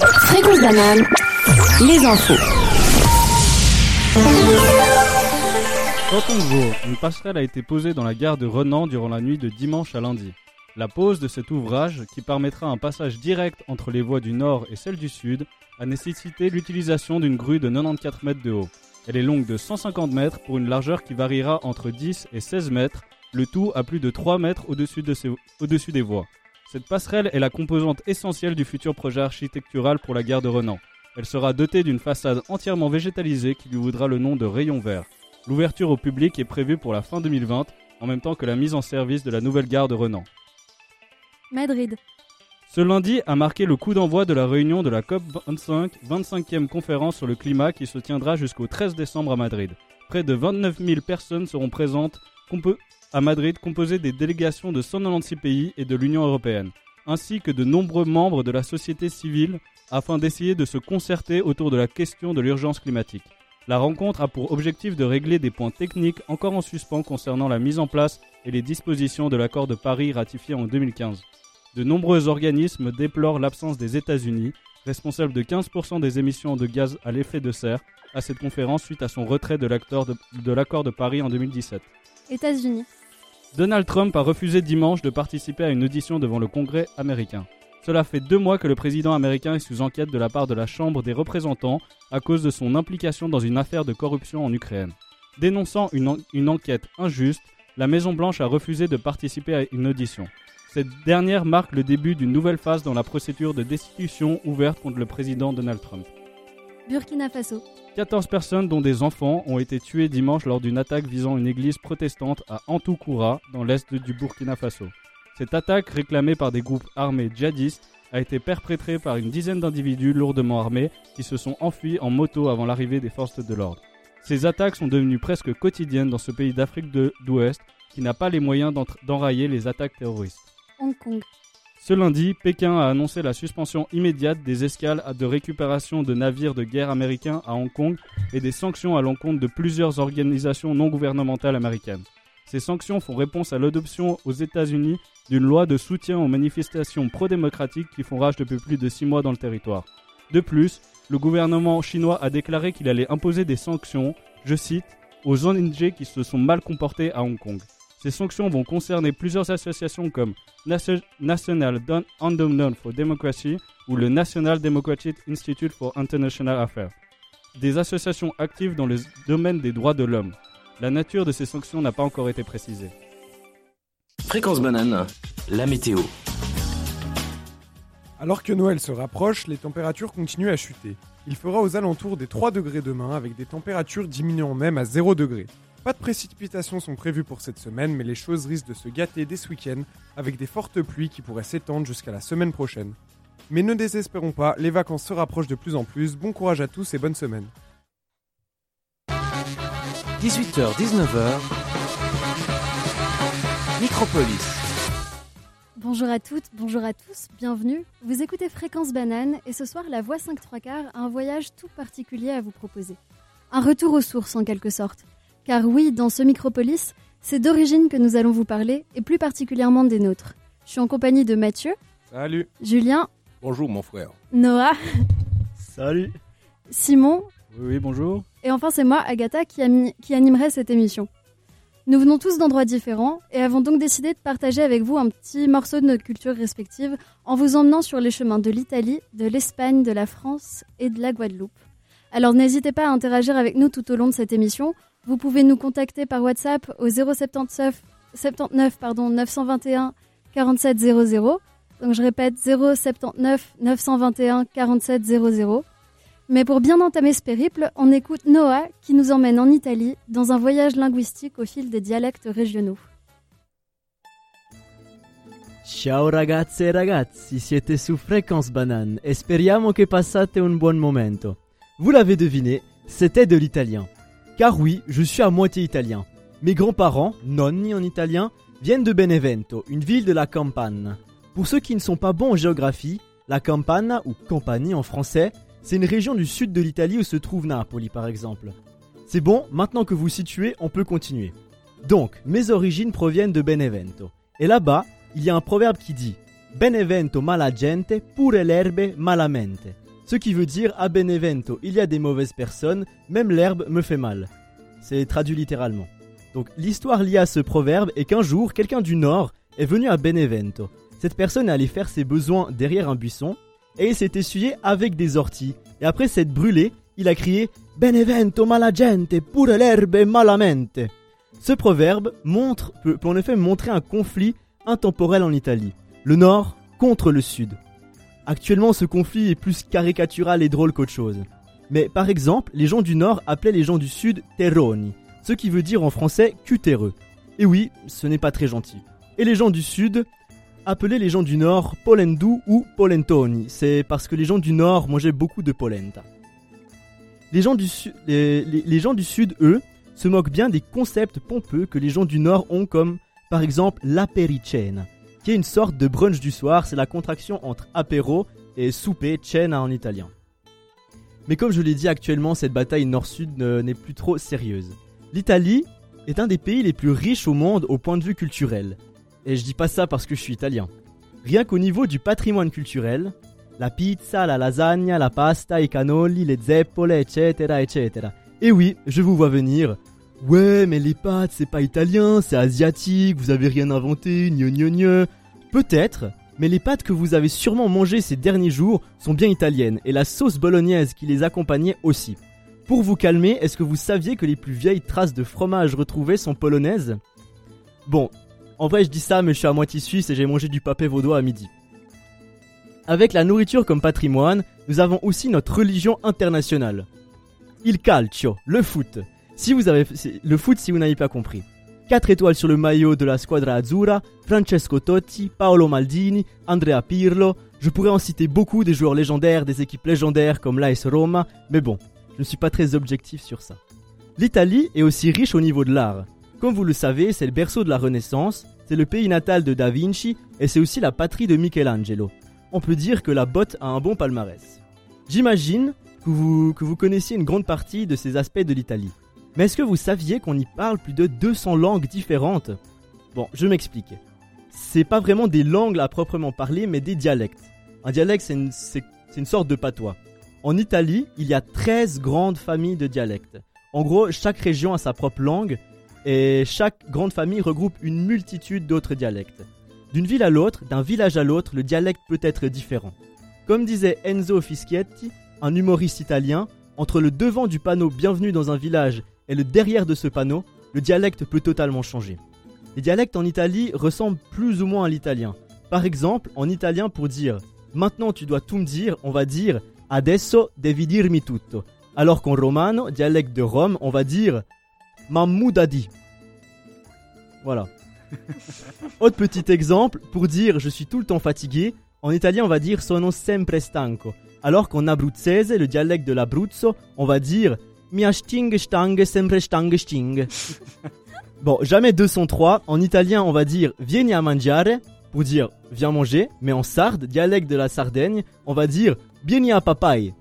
Fréquence les infos. Canton de Vaud, une passerelle a été posée dans la gare de Renan durant la nuit de dimanche à lundi. La pose de cet ouvrage, qui permettra un passage direct entre les voies du nord et celles du sud, a nécessité l'utilisation d'une grue de 94 mètres de haut. Elle est longue de 150 mètres pour une largeur qui variera entre 10 et 16 mètres, le tout à plus de 3 mètres au-dessus des voies. Cette passerelle est la composante essentielle du futur projet architectural pour la gare de Renan. Elle sera dotée d'une façade entièrement végétalisée qui lui vaudra le nom de Rayon Vert. L'ouverture au public est prévue pour la fin 2020, en même temps que la mise en service de la nouvelle gare de Renan. Madrid. Ce lundi a marqué le coup d'envoi de la réunion de la COP25, 25e conférence sur le climat qui se tiendra jusqu'au 13 décembre à Madrid. Près de 29 000 personnes seront présentes compo- à Madrid, composées des délégations de 196 pays et de l'Union européenne, ainsi que de nombreux membres de la société civile, afin d'essayer de se concerter autour de la question de l'urgence climatique. La rencontre a pour objectif de régler des points techniques encore en suspens concernant la mise en place et les dispositions de l'accord de Paris ratifié en 2015. De nombreux organismes déplorent l'absence des États-Unis, responsables de 15% des émissions de gaz à l'effet de serre, à cette conférence suite à son retrait de l'accord de, de Paris en 2017. États-Unis. Donald Trump a refusé dimanche de participer à une audition devant le Congrès américain. Cela fait deux mois que le président américain est sous enquête de la part de la Chambre des représentants à cause de son implication dans une affaire de corruption en Ukraine. Dénonçant une, en- une enquête injuste, la Maison-Blanche a refusé de participer à une audition. Cette dernière marque le début d'une nouvelle phase dans la procédure de destitution ouverte contre le président Donald Trump. Burkina Faso. 14 personnes, dont des enfants, ont été tuées dimanche lors d'une attaque visant une église protestante à Antoukoura, dans l'est du Burkina Faso. Cette attaque, réclamée par des groupes armés djihadistes, a été perpétrée par une dizaine d'individus lourdement armés qui se sont enfuis en moto avant l'arrivée des forces de l'ordre. Ces attaques sont devenues presque quotidiennes dans ce pays d'Afrique d'Ouest qui n'a pas les moyens d'enrayer les attaques terroristes. Hong Kong. Ce lundi, Pékin a annoncé la suspension immédiate des escales de récupération de navires de guerre américains à Hong Kong et des sanctions à l'encontre de plusieurs organisations non gouvernementales américaines. Ces sanctions font réponse à l'adoption aux États-Unis d'une loi de soutien aux manifestations pro-démocratiques qui font rage depuis plus de six mois dans le territoire. De plus, le gouvernement chinois a déclaré qu'il allait imposer des sanctions, je cite, aux ONG qui se sont mal comportés à Hong Kong. Ces sanctions vont concerner plusieurs associations comme Nation- National Endowment for Democracy ou le National Democratic Institute for International Affairs. Des associations actives dans le domaine des droits de l'homme. La nature de ces sanctions n'a pas encore été précisée. Fréquence banane, la météo. Alors que Noël se rapproche, les températures continuent à chuter. Il fera aux alentours des 3 degrés demain avec des températures diminuant même à 0 degré. Pas de précipitations sont prévues pour cette semaine, mais les choses risquent de se gâter dès ce week-end avec des fortes pluies qui pourraient s'étendre jusqu'à la semaine prochaine. Mais ne désespérons pas, les vacances se rapprochent de plus en plus. Bon courage à tous et bonne semaine. 18h-19h. Micropolis. Bonjour à toutes, bonjour à tous, bienvenue. Vous écoutez Fréquence Banane et ce soir, la Voix 5 3 quarts a un voyage tout particulier à vous proposer. Un retour aux sources en quelque sorte. Car oui, dans ce Micropolis, c'est d'origine que nous allons vous parler et plus particulièrement des nôtres. Je suis en compagnie de Mathieu, Salut Julien, Bonjour mon frère. Noah, Salut Simon Oui, oui, bonjour. Et enfin, c'est moi, Agatha, qui, ami- qui animerai cette émission. Nous venons tous d'endroits différents et avons donc décidé de partager avec vous un petit morceau de notre culture respective en vous emmenant sur les chemins de l'Italie, de l'Espagne, de la France et de la Guadeloupe. Alors n'hésitez pas à interagir avec nous tout au long de cette émission. Vous pouvez nous contacter par WhatsApp au 079 79 pardon, 921 47 00. Donc je répète 079 921 47 00. Mais pour bien entamer ce périple, on écoute Noah qui nous emmène en Italie dans un voyage linguistique au fil des dialectes régionaux. Ciao ragazze e ragazzi, siete su Fréquence Banane e speriamo che passate un buon momento. Vous l'avez deviné, c'était de l'italien. Car oui, je suis à moitié italien. Mes grands-parents, nonni en italien, viennent de Benevento, une ville de la campagne. Pour ceux qui ne sont pas bons en géographie, la campagna, ou campanie en français, c'est une région du sud de l'Italie où se trouve Napoli par exemple. C'est bon, maintenant que vous situez, on peut continuer. Donc, mes origines proviennent de Benevento. Et là-bas, il y a un proverbe qui dit Benevento mala gente, pure l'herbe malamente. Ce qui veut dire à Benevento, il y a des mauvaises personnes, même l'herbe me fait mal. C'est traduit littéralement. Donc l'histoire liée à ce proverbe est qu'un jour, quelqu'un du nord est venu à Benevento. Cette personne est allée faire ses besoins derrière un buisson et il s'est essuyé avec des orties. Et après s'être brûlé, il a crié Benevento mala gente, pure l'herbe malamente. Ce proverbe montre, peut, peut en effet montrer un conflit intemporel en Italie. Le nord contre le sud. Actuellement, ce conflit est plus caricatural et drôle qu'autre chose. Mais par exemple, les gens du nord appelaient les gens du sud terroni, ce qui veut dire en français cutéreux. Et oui, ce n'est pas très gentil. Et les gens du sud appelaient les gens du nord polendu ou polentoni. C'est parce que les gens du nord mangeaient beaucoup de polenta. Les gens du, sud, eux, se moquent bien des concepts pompeux que les gens du nord ont comme par exemple l'apericena, qui est une sorte de brunch du soir, c'est la contraction entre apéro et souper, cena en italien. Mais comme je l'ai dit actuellement, cette bataille nord-sud ne- n'est plus trop sérieuse. L'Italie est un des pays les plus riches au monde au point de vue culturel. Et je dis pas ça parce que je suis italien. Rien qu'au niveau du patrimoine culturel, la pizza, la lasagna, la pasta, i cannoli, les zeppole, etc., etc. Et oui, je vous vois venir. Ouais, mais les pâtes, c'est pas italien, c'est asiatique, vous avez rien inventé, gneu gneu gneu. Peut-être, mais les pâtes que vous avez sûrement mangées ces derniers jours sont bien italiennes, et la sauce bolognaise qui les accompagnait aussi. Pour vous calmer, est-ce que vous saviez que les plus vieilles traces de fromage retrouvées sont polonaises? Bon, en vrai je dis ça, mais je suis à moitié suisse et j'ai mangé du papé vaudois à midi. Avec la nourriture comme patrimoine, nous avons aussi notre religion internationale. Il calcio, le foot. Si vous avez le foot si vous n'avez pas compris. 4 étoiles sur le maillot de la squadra azzurra, Francesco Totti, Paolo Maldini, Andrea Pirlo. Je pourrais en citer beaucoup des joueurs légendaires, des équipes légendaires comme l'AS Roma, mais bon, je ne suis pas très objectif sur ça. L'Italie est aussi riche au niveau de l'art. Comme vous le savez, c'est le berceau de la Renaissance, c'est le pays natal de Da Vinci et c'est aussi la patrie de Michelangelo. On peut dire que la botte a un bon palmarès. J'imagine que vous, que vous connaissiez une grande partie de ces aspects de l'Italie. Mais est-ce que vous saviez qu'on y parle plus de 200 langues différentes? Bon, je m'explique. C'est pas vraiment des langues à proprement parler, mais des dialectes. Un dialecte, c'est une, sorte de patois. En Italie, il y a 13 grandes familles de dialectes. En gros, chaque région a sa propre langue et chaque grande famille regroupe une multitude d'autres dialectes. D'une ville à l'autre, d'un village à l'autre, le dialecte peut être différent. Comme disait Enzo Fischietti, un humoriste italien, entre le devant du panneau Bienvenue dans un village et le derrière de ce panneau, le dialecte peut totalement changer. Les dialectes en Italie ressemblent plus ou moins à l'italien. Par exemple, en italien pour dire Maintenant tu dois tout me dire, on va dire Adesso devi dirmi tutto. Alors qu'en romano, dialecte de Rome, on va dire Mammudadi. Voilà. Autre petit exemple, pour dire je suis tout le temps fatigué, en italien on va dire sono sempre stanco. Alors qu'en abruzzese, le dialecte de l'Abruzzo, on va dire mi sting stang sempre stang sting. Bon, jamais 203. En italien, on va dire vieni a mangiare pour dire viens manger, mais en sarde, dialecte de la Sardaigne, on va dire vieni a papai.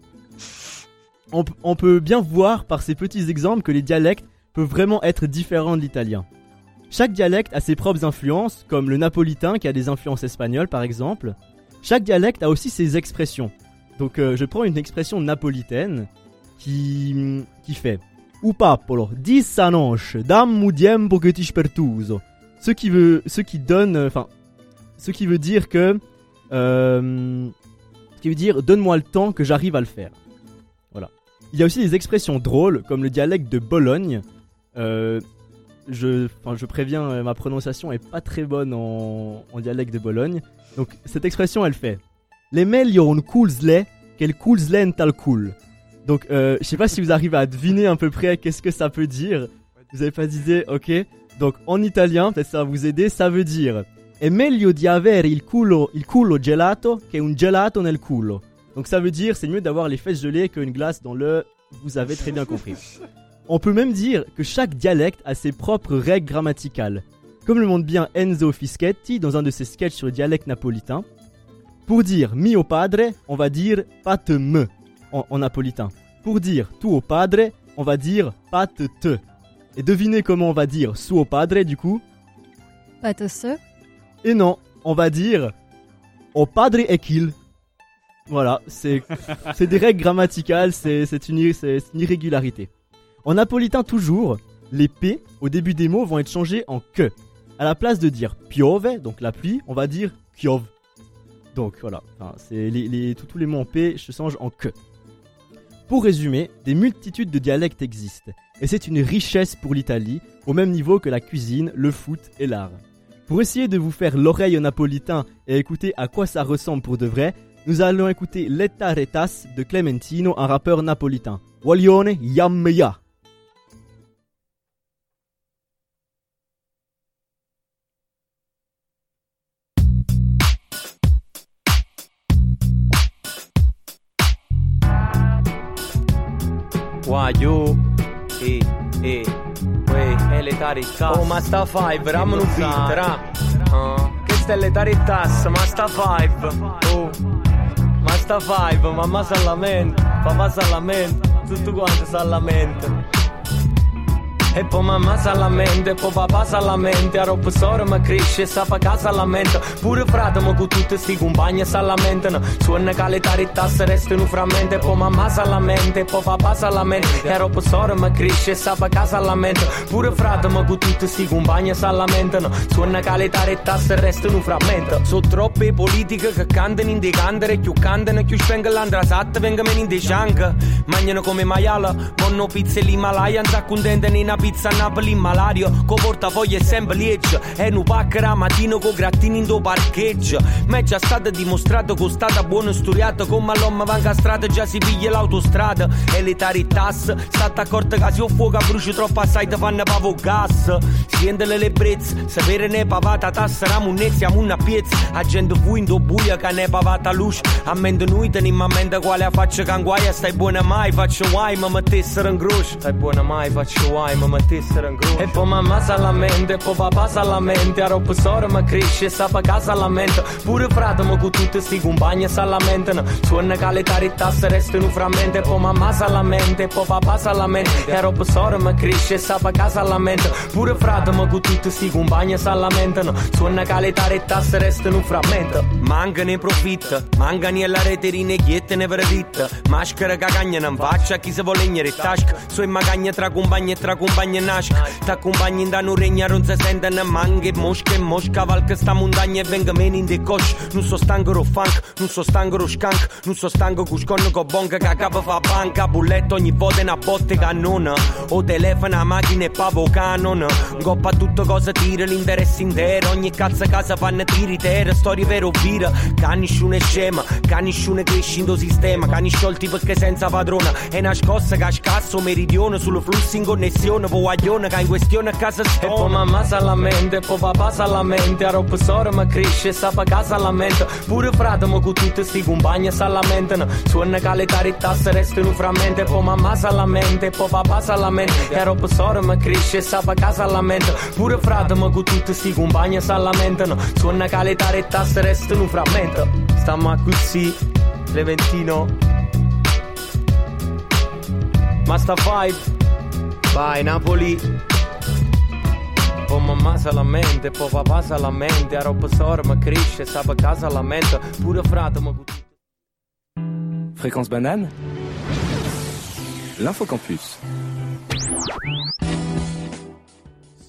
On, p- on peut bien voir par ces petits exemples que les dialectes peuvent vraiment être différents de l'italien. Chaque dialecte a ses propres influences, comme le napolitain qui a des influences espagnoles par exemple. Chaque dialecte a aussi ses expressions. Donc euh, je prends une expression napolitaine qui, fait U papolo, di sanoche, dammu diempo che ti spertuso. Ce qui veut, ce qui donne, euh, enfin, ce qui veut dire que, euh, ce qui veut dire donne-moi le temps que j'arrive à le faire. Voilà. Il y a aussi des expressions drôles comme le dialecte de Bologne. Euh, je, je préviens, euh, ma prononciation est pas très bonne en, dialecte de Bologne. Donc cette expression, elle fait les meglio un kulsle quel kulslen tal kul. Donc euh, je sais pas si vous arrivez à deviner à peu près qu'est-ce que ça peut dire. Vous avez pas d'idée, ok Donc en italien, peut-être ça va vous aider, ça veut dire è meglio di avere il culo, il culo gelato che un gelato nel culo. Donc ça veut dire c'est mieux d'avoir les fesses gelées qu'une glace dans le. Vous avez très bien compris. On peut même dire que chaque dialecte a ses propres règles grammaticales. Comme le montre bien Enzo Fischetti dans un de ses sketchs sur le dialecte napolitain. Pour dire mio padre, on va dire pate me en, en napolitain. Pour dire tuo padre, on va dire pate te. Et devinez comment on va dire suo padre du coup? Au sœur. Et non, on va dire o padre kill. Voilà, c'est des règles grammaticales, c'est une, une irrégularité. En napolitain toujours, les P au début des mots vont être changés en que. À la place de dire piove, donc la pluie, on va dire piove. Donc voilà, Enfin, c'est les, tous les mots en P se changent en que. Pour résumer, des multitudes de dialectes existent, et c'est une richesse pour l'Italie, au même niveau que la cuisine, le foot et l'art. Pour essayer de vous faire l'oreille au napolitain et écouter à quoi ça ressemble pour de vrai, nous allons écouter Letta Retas de Clementino, un rappeur napolitain. Waglione Yammeya. Guaio E E Uè, è l'età di cazzo Oh ma sta five, rammo un beat, ra. Ah, Che sta è l'età di tass, ma sta five. Oh. Ma sta five, mamma sa lamenta Papà sa lamenta Tutti quanti sa lamenta e poi mamma sa lamenta, e poi papà sa lamenta A roba sora mi cresce, sta fa casa lamenta Pure frate ma con tutti sti compagni sa lamentano. Suona che le tarità se restano frammenti E poi mamma sa lamenta, e poi papà sa lamenta E roba sora mi cresce, sta fa casa lamenta Pure frate ma con tutti sti compagni sa lamentano. Suona che le tarità se restano frammenti Sono troppe politiche che cantano in dei candere Più cantano, più spengono. L'andra satta Vengono in dei scianca Mangiano come maiala, vanno pizze l'Himalaya Non sta contenta in pizza a Napoli in malario Co portafoglio è sempre lieccio E nu pacchera mattina con grattini in do parcheggio. Ma è già stato dimostrato che stata buono studiato. Come all'uomo va in strada già si piglia l'autostrada. E le tarittas State accorte che se ho fuoco bruci troppo assai te fanno pavo gas. Siente le lebbrezze Sapere ne pavata tassa la munnezza una piezza A gente fu in do buia che ne pavata luce. A mente noi teniamo a mente quale faccia canguaia Stai buona mai faccio guai ma mettessero in croce. Stai buona mai faccio guai ma mettessero in croce. E poi mamma sa lamenta e poi papà sa lamenta A roba sora mi cresce sta pa casa lamenta Pure frate ma con tutti sti compagni sa lamentano. Suona che le tarità se restano frammenti E poi mamma sa lamenta e poi papà sa lamenta E a roba sora mi cresce sta pa casa lamenta Pure frate ma con tutti sti compagni sa lamentano. Suona che le tarità se restano frammenti Manca ne profitta Mancano e la reterine chiette ne verditta Maschera che cagna in faccia a chi se vuole legnere tasca Sui magagna tra compagni e tra compagni nasca T'accompagni da un regno non si sentono manghe Mosche mosca. Valca sta montagna e venga meno in de cosci Non so stanco funk, non so stanco ro skank. Non so stanco con con bonga che capo fa banca. Bulletto ogni volta una botte cannona. O telefono a macchina e pavo canon. Goppa tutto cosa tira l'interesse intero. Ogni cazzo casa fanno tiri terra. Storie vero vira. Che nessuno scema Che nessuno cresce in sistema. Che sciolti perché senza padrona. È una scossa che a scasso meridione Sullo flusso in connessione Voaglione che in questione a casa sto E poi mamma sa lamenta E poi papà sa lamenta A roba sora mi cresce Sta pa casa lamenta Pure frate ma con tutti sti compagni sa lamentano Suona che le tarità se restano frammenti E poi mamma sa lamenta E poi papà sa lamenta E a roba sora mi cresce Sta pa casa lamenta Pure frate ma con tutti sti compagni sa lamentano Suona che le tarità se restano frammenti Stiamo a così Clementino Master 5 Vai Napoli Poi mamma sa lamenta, poi papà sa lamenta A roba sora ma cresce, sa per casa lamenta Pure frate ma Fréquence banane L'infocampus.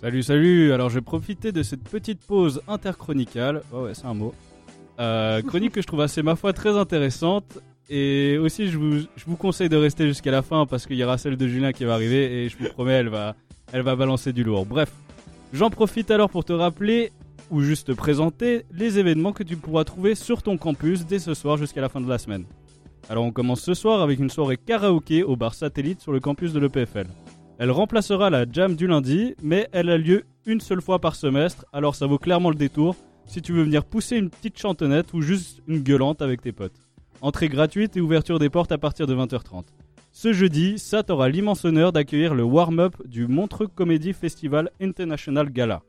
Salut, salut Alors je vais profiter de cette petite pause interchronicale. Oh ouais, c'est un mot. Euh, chronique que je trouve assez, ma foi, très intéressante. Et aussi, je vous, conseille de rester jusqu'à la fin parce qu'il y aura celle de Julien qui va arriver et je vous promets, elle va, elle va balancer du lourd. Bref, j'en profite alors pour te rappeler ou juste te présenter les événements que tu pourras trouver sur ton campus dès ce soir jusqu'à la fin de la semaine. Alors on commence ce soir avec une soirée karaoké au bar satellite sur le campus de l'EPFL. Elle remplacera la jam du lundi, mais elle a lieu une seule fois par semestre, alors ça vaut clairement le détour si tu veux venir pousser une petite chantonnette ou juste une gueulante avec tes potes. Entrée gratuite et ouverture des portes à partir de 20h30. Ce jeudi, SAT aura l'immense honneur d'accueillir le warm-up du Montreux Comedy Festival International Gala,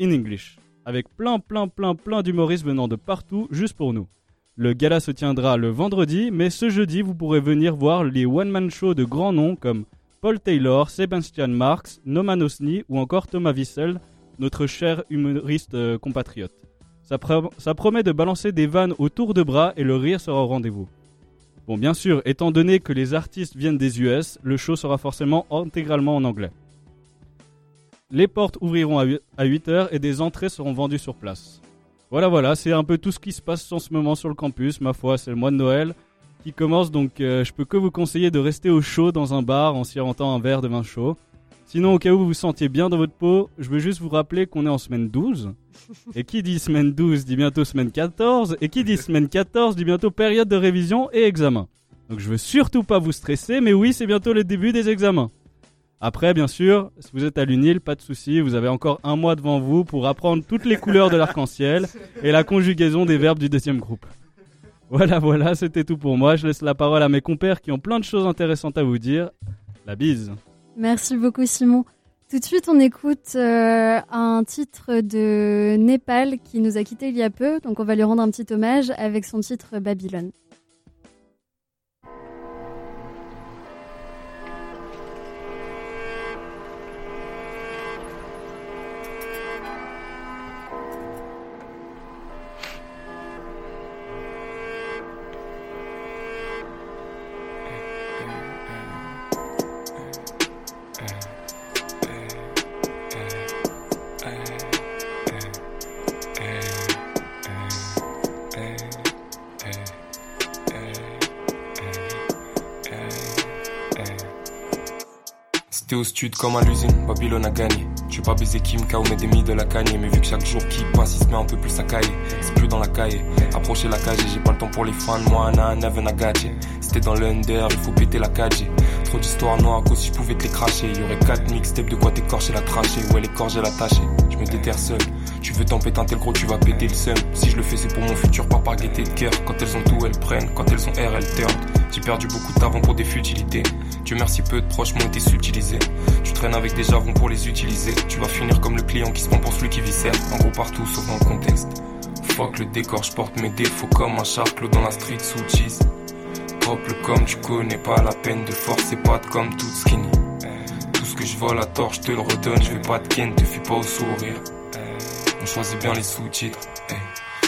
in English, avec plein plein plein plein d'humoristes venant de partout juste pour nous. Le gala se tiendra le vendredi, mais ce jeudi, vous pourrez venir voir les one-man shows de grands noms comme Paul Taylor, Sebastian Marx, Noman Osni ou encore Thomas Wiesel, notre cher humoriste euh, compatriote. Ça, pr- ça promet de balancer des vannes au tour de bras et le rire sera au rendez-vous. Bon, bien sûr, étant donné que les artistes viennent des US, le show sera forcément intégralement en anglais. Les portes ouvriront à 8h et des entrées seront vendues sur place. Voilà, voilà, c'est un peu tout ce qui se passe en ce moment sur le campus. Ma foi, c'est le mois de Noël qui commence, donc euh, je peux que vous conseiller de rester au chaud dans un bar en sirotant un verre de vin chaud. Sinon, au cas où vous vous sentiez bien dans votre peau, je veux juste vous rappeler qu'on est en semaine 12. Et qui dit semaine 12 dit bientôt semaine 14. Et qui dit semaine 14 dit bientôt période de révision et examen. Donc je veux surtout pas vous stresser, mais oui, c'est bientôt le début des examens. Après, bien sûr, si vous êtes à l'UNIL, pas de souci, vous avez encore un mois devant vous pour apprendre toutes les couleurs de l'arc-en-ciel et la conjugaison des verbes du deuxième groupe. Voilà, voilà, c'était tout pour moi. Je laisse la parole à mes compères qui ont plein de choses intéressantes à vous dire. La bise. Merci beaucoup Simon. Tout de suite, on écoute euh, un titre de Népal qui nous a quittés il y a peu, donc on va lui rendre un petit hommage avec son titre Babylone. C'était au stud comme à l'usine, Babylone a gagné. Tu pas baiser Kim K ou demi de la cagne, mais vu que chaque jour qui passe, il se met un peu plus à cailler. C'est plus dans la caille, approcher la cage j'ai pas le temps pour les fans, moi, na, never C'était dans l'under, il faut péter la cage. Trop d'histoires noires, qu'aussi je pouvais te les cracher. Y aurait 4 mixtapes de quoi t'écorcher la trachée, ouais, l'écorcher la tâcher. Je me déterre seul. Tu veux t'en péter un tel gros, tu vas péter le seum. Si je le fais, c'est pour mon futur, pas par gaieté de cœur. Quand elles ont tout, elles prennent. Quand elles ont R, elles turnent. J'ai perdu beaucoup de avant pour des futilités. Dieu merci, peu de proches m'ont été subtilisés. Tu traînes avec des javons pour les utiliser. Tu vas finir comme le client qui se prend pour celui qui viscère. En gros, partout, sauf dans le contexte. Fuck le décor, je porte mes défauts comme un charclos dans la street sous cheese. Propre comme tu connais pas la peine de forcer pas comme toute skinny. Tout ce que je vole à tort, je te le redonne. Je vais pas te ken, te fuis pas au sourire. On choisit bien les sous-titres.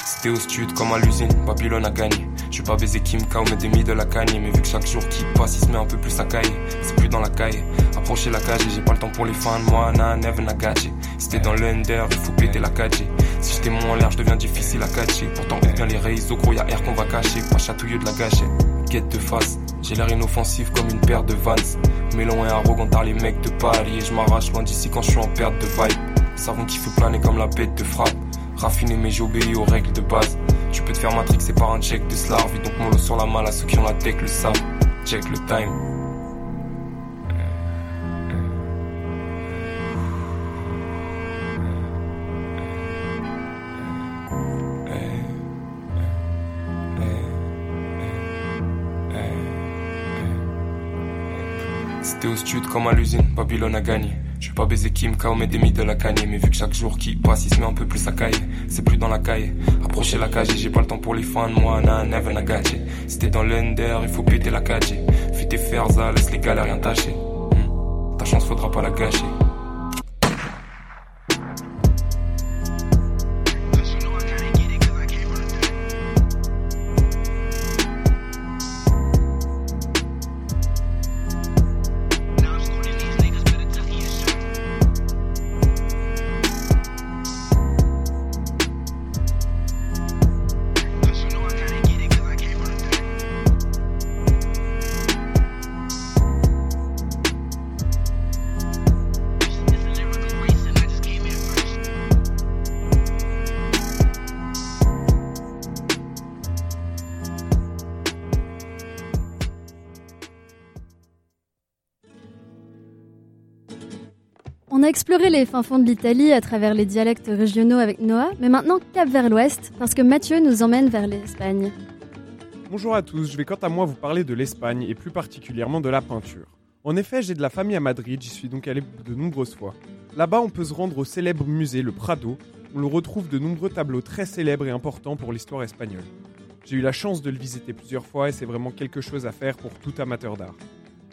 C'était au stud comme à l'usine, Babylone a gagné. Je suis pas baisé Kim K ou demi de la cagne, mais vu que chaque jour qui passe, il se met un peu plus à cailler. C'est plus dans la caille, approcher la cage j'ai pas le temps pour les fans, moi, na, never na gâché. C'était dans l'under, il faut péter la 4 Si j'étais moins l'air, je deviens difficile à catcher. Pourtant, on bien les au gros, y'a air qu'on va cacher, pas chatouilleux de la gâchette. Quête de face, j'ai l'air inoffensif comme une paire de vans. Mélon et arrogant les mecs de Paris, et je m'arrache loin d'ici quand je suis en perte de vibe. Savon qui fait planer comme la bête de frappe. Raffiné mais j'obéis aux règles de base. Tu peux te faire matrixer par un check de slave. donc mollo sur la malle à ceux qui ont la tech le savent. Check le time. C'était au stud comme à l'usine, Babylone a gagné. Je vais pas baiser Kim K ou mes demi de la cagne, mais vu que chaque jour qui passe, il se met un peu plus à cailler. C'est plus dans la caille, approcher la cage j'ai pas le temps pour les fans, moi, na, never na gâché. C'était dans l'under, il faut péter la cage. Fais tes ferza, laisse les galères tâcher. Hmm. Ta chance faudra pas la gâcher. On les fins fonds de l'Italie à travers les dialectes régionaux avec Noah, mais maintenant cap vers l'ouest, parce que Mathieu nous emmène vers l'Espagne. Bonjour à tous, je vais quant à moi vous parler de l'Espagne et plus particulièrement de la peinture. En effet, j'ai de la famille à Madrid, j'y suis donc allé de nombreuses fois. Là-bas, on peut se rendre au célèbre musée Le Prado, où l'on retrouve de nombreux tableaux très célèbres et importants pour l'histoire espagnole. J'ai eu la chance de le visiter plusieurs fois et c'est vraiment quelque chose à faire pour tout amateur d'art.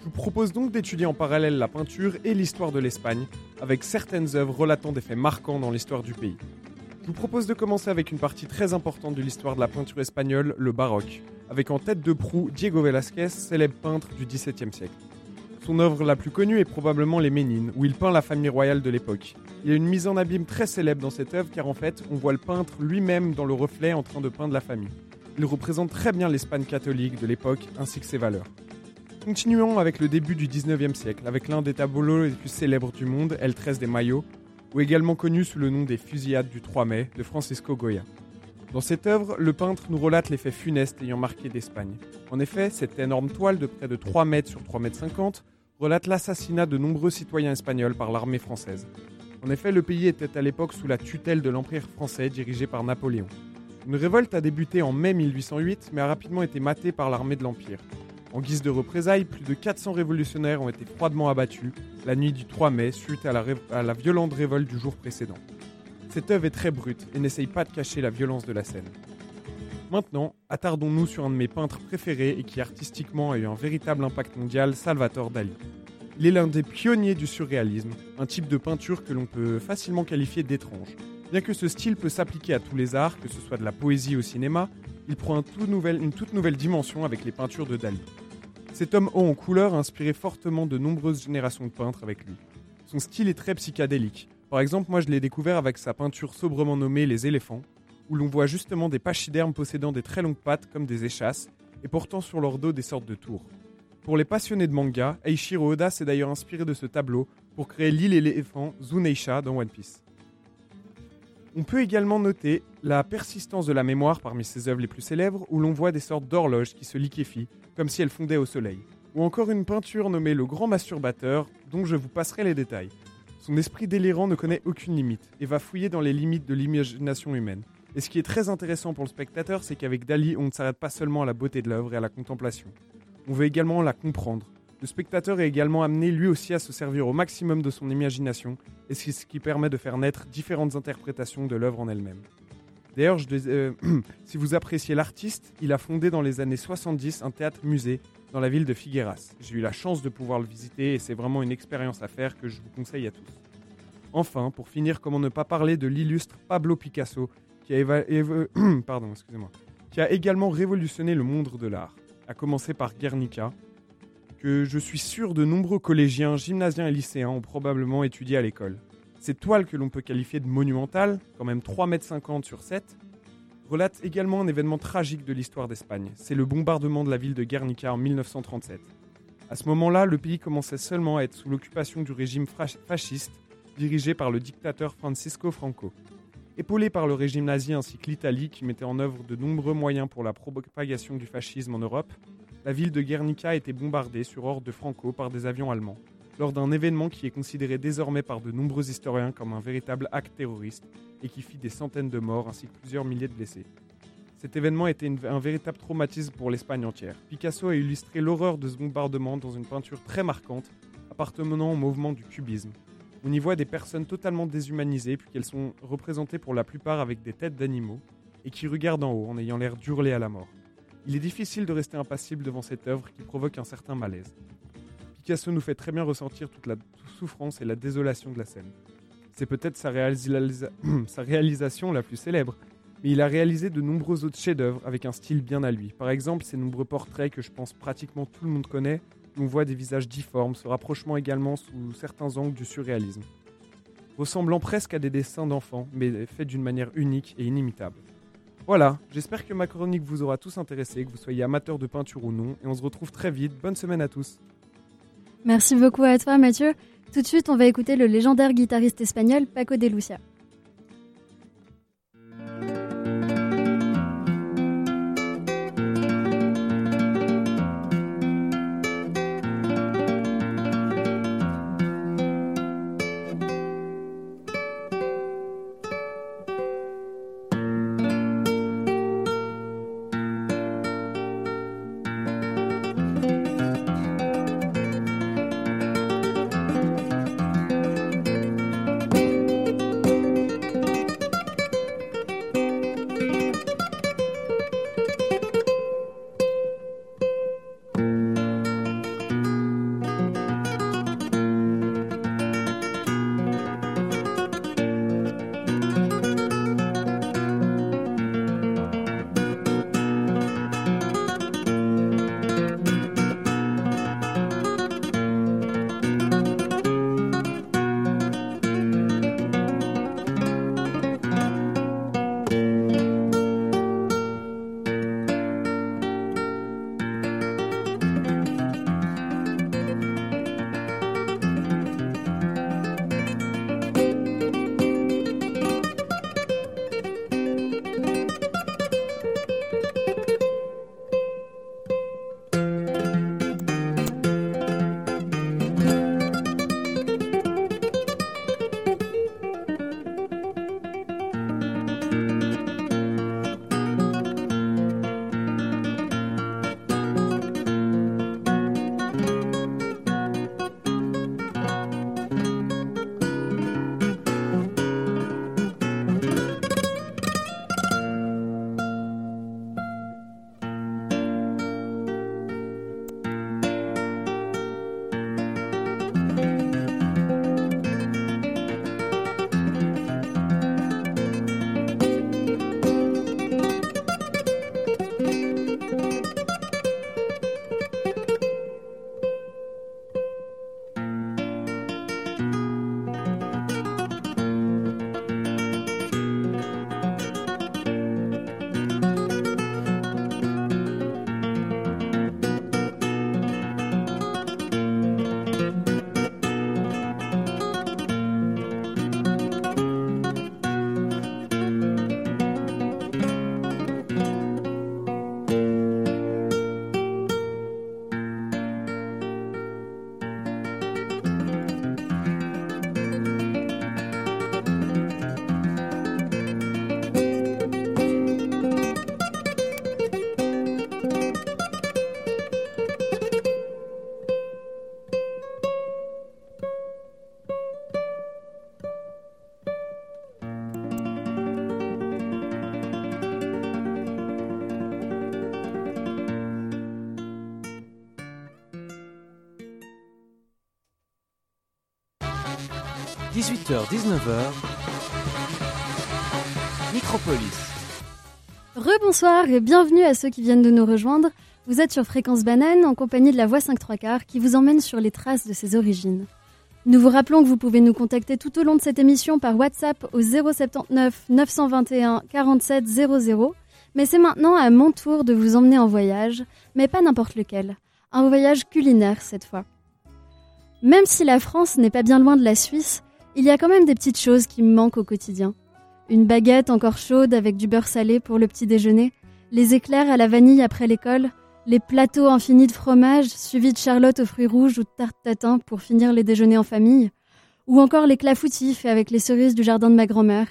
Vous propose donc d'étudier en parallèle la peinture et l'histoire de l'Espagne, avec certaines œuvres relatant des faits marquants dans l'histoire du pays. Je vous propose de commencer avec une partie très importante de l'histoire de la peinture espagnole, le baroque. avec en tête de proue Diego Velázquez, célèbre peintre du XVIIe siècle. Son œuvre la plus connue est probablement Les Ménines, où il peint la famille royale de l'époque. Il y a une mise en abîme très célèbre dans cette œuvre car en fait, on voit le peintre lui-même dans le reflet en train de peindre la famille. Il représente très bien l'Espagne catholique de l'époque ainsi que ses valeurs. Continuons avec le début du 19e siècle, avec l'un des tableaux les plus célèbres du monde, El 13 des Maillots, ou également connu sous le nom des Fusillades du 3 mai de Francisco Goya. Dans cette œuvre, le peintre nous relate les faits funestes ayant marqué d'Espagne. En effet, cette énorme toile de près de 3 mètres sur 3 mètres 50 relate l'assassinat de nombreux citoyens espagnols par l'armée française. En effet, le pays était à l'époque sous la tutelle de l'Empire français dirigé par Napoléon. Une révolte a débuté en mai 1808 mais a rapidement été matée par l'armée de l'Empire. En guise de représailles, plus de 400 révolutionnaires ont été froidement abattus la nuit du 3 mai suite à la, violente révolte du jour précédent. Cette œuvre est très brute et n'essaye pas de cacher la violence de la scène. Maintenant, attardons-nous sur un de mes peintres préférés et qui artistiquement a eu un véritable impact mondial, Salvatore Dali. Il est l'un des pionniers du surréalisme, un type de peinture que l'on peut facilement qualifier d'étrange. Bien que ce style peut s'appliquer à tous les arts, que ce soit de la poésie au cinéma, il prend une toute nouvelle dimension avec les peintures de Dali. Cet homme haut en couleur a inspiré fortement de nombreuses générations de peintres avec lui. Son style est très psychédélique. Par exemple, moi je l'ai découvert avec sa peinture sobrement nommée Les éléphants, où l'on voit justement des pachydermes possédant des très longues pattes comme des échasses et portant sur leur dos des sortes de tours. Pour les passionnés de manga, Eiichiro Oda s'est d'ailleurs inspiré de ce tableau pour créer l'île éléphant Zuneisha dans One Piece. On peut également noter la persistance de la mémoire parmi ses œuvres les plus célèbres où l'on voit des sortes d'horloges qui se liquéfient comme si elles fondaient au soleil. Ou encore une peinture nommée Le Grand Masturbateur dont je vous passerai les détails. Son esprit délirant ne connaît aucune limite et va fouiller dans les limites de l'imagination humaine. Et ce qui est très intéressant pour le spectateur, c'est qu'avec Dali, on ne s'arrête pas seulement à la beauté de l'œuvre et à la contemplation. On veut également la comprendre. Le spectateur est également amené lui aussi à se servir au maximum de son imagination, et c'est ce qui permet de faire naître différentes interprétations de l'œuvre en elle-même. D'ailleurs, euh, si vous appréciez l'artiste, il a fondé dans les années 70 un théâtre-musée dans la ville de Figueras. J'ai eu la chance de pouvoir le visiter et c'est vraiment une expérience à faire que je vous conseille à tous. Enfin, pour finir, comment ne pas parler de l'illustre Pablo Picasso, qui a, Pardon, qui a également révolutionné le monde de l'art, à commencer par Guernica, que je suis sûr de nombreux collégiens, gymnasiens et lycéens ont probablement étudié à l'école. Cette toile que l'on peut qualifier de monumentale, quand même 3,50 m sur 7, relate également un événement tragique de l'histoire d'Espagne. C'est le bombardement de la ville de Guernica en 1937. À ce moment-là, le pays commençait seulement à être sous l'occupation du régime fasciste dirigé par le dictateur Francisco Franco. Épaulé par le régime nazi ainsi que l'Italie qui mettait en œuvre de nombreux moyens pour la propagation du fascisme en Europe, la ville de Guernica a été bombardée sur ordre de Franco par des avions allemands, lors d'un événement qui est considéré désormais par de nombreux historiens comme un véritable acte terroriste et qui fit des centaines de morts ainsi que plusieurs milliers de blessés. Cet événement était un véritable traumatisme pour l'Espagne entière. Picasso a illustré l'horreur de ce bombardement dans une peinture très marquante, appartenant au mouvement du cubisme, on y voit des personnes totalement déshumanisées, puis qu'elles sont représentées pour la plupart avec des têtes d'animaux, et qui regardent en haut en ayant l'air d'hurler à la mort. Il est difficile de rester impassible devant cette œuvre qui provoque un certain malaise. Picasso nous fait très bien ressentir toute la souffrance et la désolation de la scène. C'est peut-être sa, sa, réalisation la plus célèbre, mais il a réalisé de nombreux autres chefs-d'œuvre avec un style bien à lui. Par exemple, ses nombreux portraits que je pense pratiquement tout le monde connaît, on voit des visages difformes, ce rapprochement également sous certains angles du surréalisme, ressemblant presque à des dessins d'enfants, mais faits d'une manière unique et inimitable. Voilà, j'espère que ma chronique vous aura tous intéressé, que vous soyez amateur de peinture ou non, et on se retrouve très vite. Bonne semaine à tous. Merci beaucoup à toi Mathieu. Tout de suite, on va écouter le légendaire guitariste espagnol Paco de Lucia. 18h-19h, Micropolis. Rebonsoir et bienvenue à ceux qui viennent de nous rejoindre. Vous êtes sur Fréquence Banane en compagnie de la Voix 5 3 quarts qui vous emmène sur les traces de ses origines. Nous vous rappelons que vous pouvez nous contacter tout au long de cette émission par WhatsApp au 079 921 47 00. Mais c'est maintenant à mon tour de vous emmener en voyage, mais pas n'importe lequel. Un voyage culinaire cette fois. Même si la France n'est pas bien loin de la Suisse, il y a quand même des petites choses qui me manquent au quotidien. Une baguette encore chaude avec du beurre salé pour le petit déjeuner, les éclairs à la vanille après l'école, les plateaux infinis de fromage suivis de charlotte aux fruits rouges ou de tarte tatin pour finir les déjeuners en famille, ou encore les clafoutis faits avec les cerises du jardin de ma grand-mère.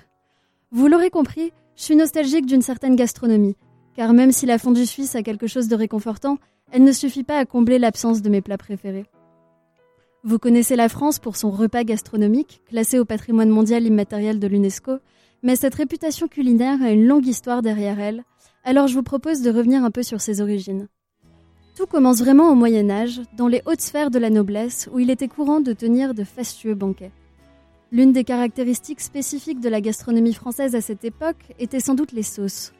Vous l'aurez compris, je suis nostalgique d'une certaine gastronomie, car même si la fondue suisse a quelque chose de réconfortant, elle ne suffit pas à combler l'absence de mes plats préférés. Vous connaissez la France pour son repas gastronomique, classé au patrimoine mondial immatériel de l'UNESCO, mais cette réputation culinaire a une longue histoire derrière elle, alors je vous propose de revenir un peu sur ses origines. Tout commence vraiment au Moyen Âge, dans les hautes sphères de la noblesse, où il était courant de tenir de fastueux banquets. L'une des caractéristiques spécifiques de la gastronomie française à cette époque était sans doute les sauces.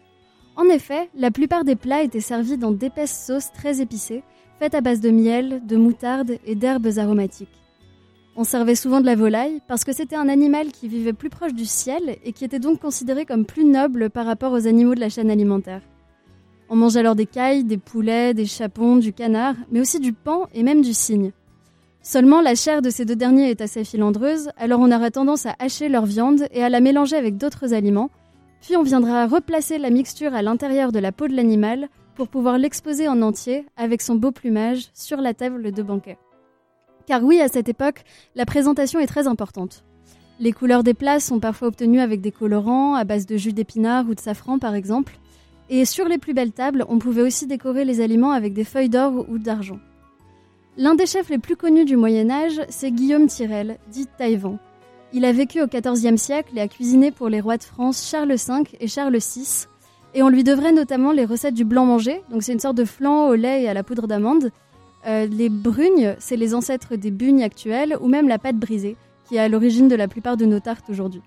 En effet, la plupart des plats étaient servis dans d'épaisses sauces très épicées, faites à base de miel, de moutarde et d'herbes aromatiques. On servait souvent de la volaille parce que c'était un animal qui vivait plus proche du ciel et qui était donc considéré comme plus noble par rapport aux animaux de la chaîne alimentaire. On mange alors des cailles, des poulets, des chapons, du canard, mais aussi du paon et même du cygne. Seulement la chair de ces deux derniers est assez filandreuse, alors on aura tendance à hacher leur viande et à la mélanger avec d'autres aliments, puis on viendra replacer la mixture à l'intérieur de la peau de l'animal pour pouvoir l'exposer en entier avec son beau plumage sur la table de banquet. Car oui, à cette époque, la présentation est très importante. Les couleurs des plats sont parfois obtenues avec des colorants à base de jus d'épinard ou de safran par exemple. Et sur les plus belles tables, on pouvait aussi décorer les aliments avec des feuilles d'or ou d'argent. L'un des chefs les plus connus du Moyen Âge, c'est Guillaume Tirel, dit Taïwan. Il a vécu au XIVe siècle et a cuisiné pour les rois de France Charles V et Charles VI, et on lui devrait notamment les recettes du blanc manger, donc c'est une sorte de flan au lait et à la poudre d'amande, euh, les brugnes, c'est les ancêtres des bugnes actuelles, ou même la pâte brisée, qui est à l'origine de la plupart de nos tartes aujourd'hui.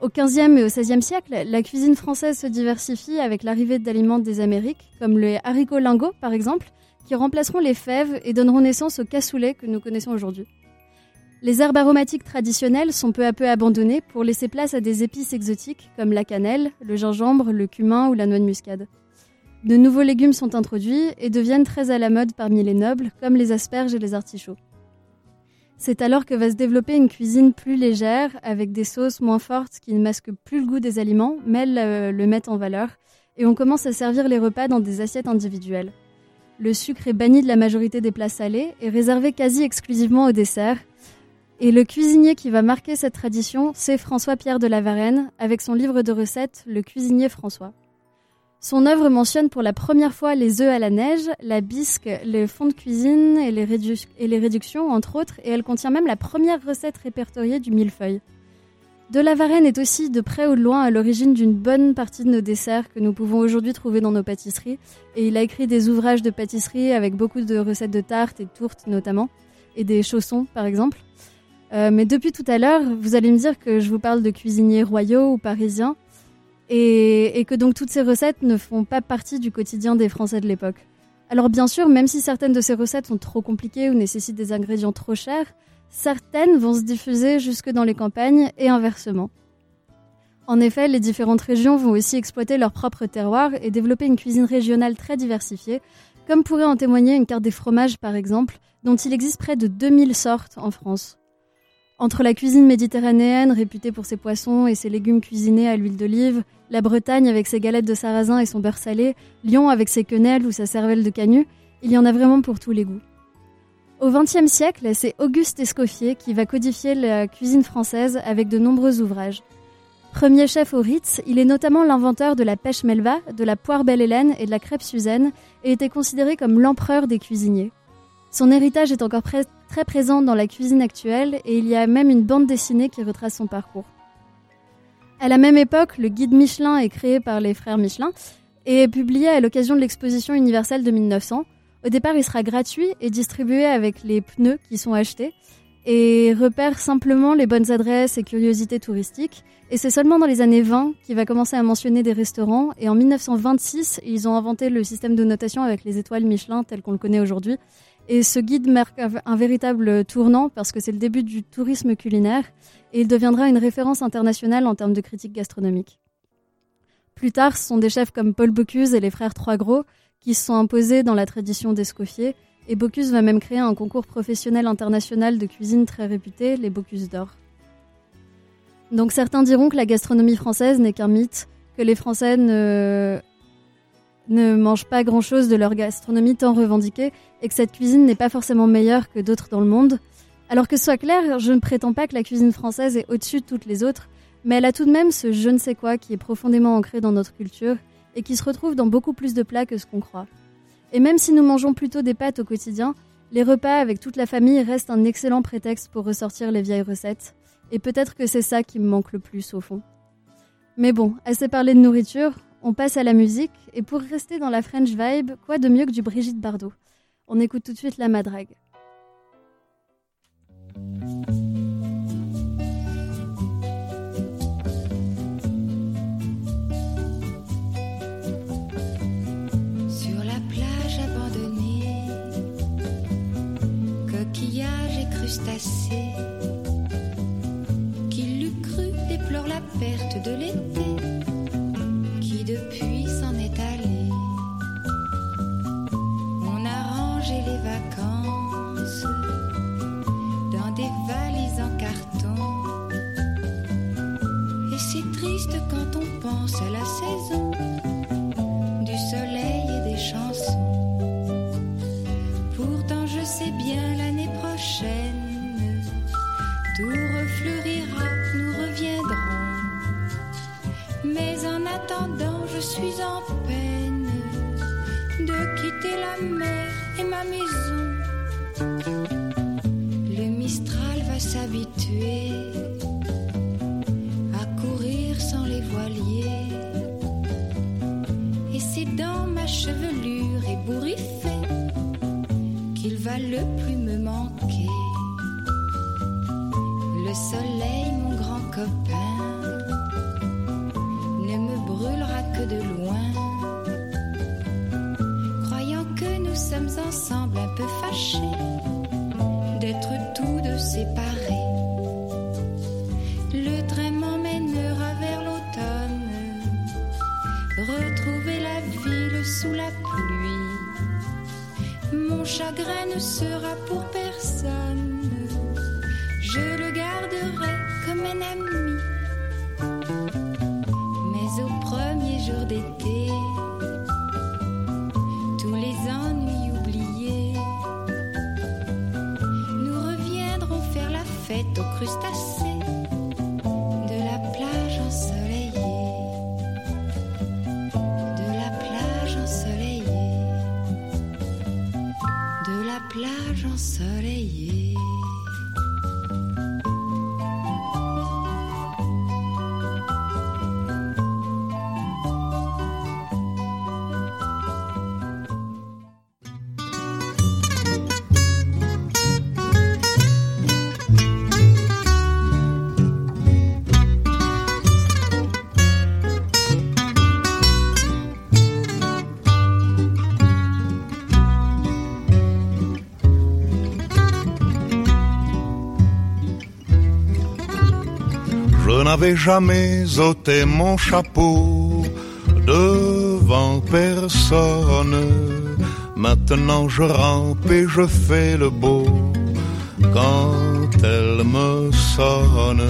Au XVe et au XVIe siècle, la cuisine française se diversifie avec l'arrivée d'aliments des Amériques, comme le haricot lingot par exemple, qui remplaceront les fèves et donneront naissance au cassoulet que nous connaissons aujourd'hui. Les herbes aromatiques traditionnelles sont peu à peu abandonnées pour laisser place à des épices exotiques comme la cannelle, le gingembre, le cumin ou la noix de muscade. De nouveaux légumes sont introduits et deviennent très à la mode parmi les nobles, comme les asperges et les artichauts. C'est alors que va se développer une cuisine plus légère, avec des sauces moins fortes qui ne masquent plus le goût des aliments, mais le, mettent en valeur, et on commence à servir les repas dans des assiettes individuelles. Le sucre est banni de la majorité des plats salés et réservé quasi exclusivement au dessert. Et le cuisinier qui va marquer cette tradition, c'est François-Pierre de la Varenne, avec son livre de recettes Le cuisinier François. Son œuvre mentionne pour la première fois les œufs à la neige, la bisque, les fonds de cuisine et les, réductions, entre autres, et elle contient même la première recette répertoriée du millefeuille. De la Varenne est aussi de près ou de loin à l'origine d'une bonne partie de nos desserts que nous pouvons aujourd'hui trouver dans nos pâtisseries, et il a écrit des ouvrages de pâtisserie avec beaucoup de recettes de tartes et de tourtes notamment, et des chaussons par exemple. Euh, mais depuis tout à l'heure, vous allez me dire que je vous parle de cuisiniers royaux ou parisiens, et, que donc toutes ces recettes ne font pas partie du quotidien des Français de l'époque. Alors bien sûr, même si certaines de ces recettes sont trop compliquées ou nécessitent des ingrédients trop chers, certaines vont se diffuser jusque dans les campagnes et inversement. En effet, les différentes régions vont aussi exploiter leur propre terroir et développer une cuisine régionale très diversifiée, comme pourrait en témoigner une carte des fromages par exemple, dont il existe près de 2000 sortes en France. Entre la cuisine méditerranéenne, réputée pour ses poissons et ses légumes cuisinés à l'huile d'olive, la Bretagne avec ses galettes de sarrasin et son beurre salé, Lyon avec ses quenelles ou sa cervelle de canut, il y en a vraiment pour tous les goûts. Au XXe siècle, c'est Auguste Escoffier qui va codifier la cuisine française avec de nombreux ouvrages. Premier chef au Ritz, il est notamment l'inventeur de la pêche melva, de la poire belle Hélène et de la crêpe Suzanne, et était considéré comme l'empereur des cuisiniers. Son héritage est encore très présent dans la cuisine actuelle et il y a même une bande dessinée qui retrace son parcours. À la même époque, le guide Michelin est créé par les frères Michelin et est publié à l'occasion de l'exposition universelle de 1900. Au départ, il sera gratuit et distribué avec les pneus qui sont achetés. et repère simplement les bonnes adresses et curiosités touristiques. Et c'est seulement dans les années 20 qu'il va commencer à mentionner des restaurants. Et en 1926, ils ont inventé le système de notation avec les étoiles Michelin tel qu'on le connaît aujourd'hui. Et ce guide marque un- véritable tournant parce que c'est le début du tourisme culinaire et il deviendra une référence internationale en termes de critique gastronomique. Plus tard, ce sont des chefs comme Paul Bocuse et les frères Trois Gros qui se sont imposés dans la tradition d'Escoffier et Bocuse va même créer un concours professionnel international de cuisine très réputé, les Bocuse d'or. Donc certains diront que la gastronomie française n'est qu'un mythe, que les Français ne, ne mangent pas grand-chose de leur gastronomie tant revendiquée et que cette cuisine n'est pas forcément meilleure que d'autres dans le monde. Alors que soit clair, je ne prétends pas que la cuisine française est au-dessus de toutes les autres, mais elle a tout de même ce je ne sais quoi qui est profondément ancré dans notre culture et qui se retrouve dans beaucoup plus de plats que ce qu'on croit. Et même si nous mangeons plutôt des pâtes au quotidien, les repas avec toute la famille restent un excellent prétexte pour ressortir les vieilles recettes. Et peut-être que c'est ça qui me manque le plus au fond. Mais bon, assez parlé de nourriture, on passe à la musique, et pour rester dans la French vibe, quoi de mieux que du Brigitte Bardot? On écoute tout de suite la madrague. Sur la plage abandonnée, coquillages et crustacés, qui l'eût cru déplore la perte de l'été, depuis s'en est allé. On a rangé les vacances dans des valises en carton. Et c'est triste quand on pense à la saison du soleil et des chansons. Pourtant, je sais bien l'année prochaine, tout refleurira, nous reviendrons. Mais en attendant, je suis en peine de quitter la mer et ma maison. Le Mistral va s'habituer à courir sans les voiliers. Et c'est dans ma chevelure ébouriffée qu'il va le plus me manquer. Le soleil, mon grand copain, de loin. Croyant que nous sommes ensemble un peu fâchés d'être tous deux séparés. Le train m'emmènera vers l'automne retrouver la ville sous la pluie. Mon chagrin ne sera pour personne, je le garderai comme un ami. Jour d'été, tous les ennuis oubliés, nous reviendrons faire la fête aux crustacés n'avais jamais ôté mon chapeau devant personne. Maintenant je rampe et je fais le beau quand elle me sonne.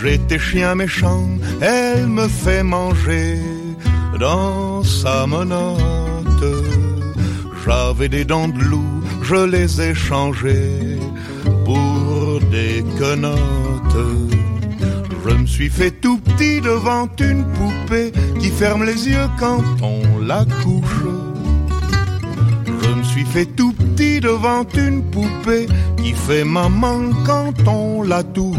J'étais chien méchant, elle me fait manger dans sa menotte. J'avais des dents de loup, je les ai changées pour des quenottes. Je me suis fait tout petit devant une poupée qui ferme les yeux quand on la couche. Je me suis fait tout petit devant une poupée qui fait maman quand on la touche.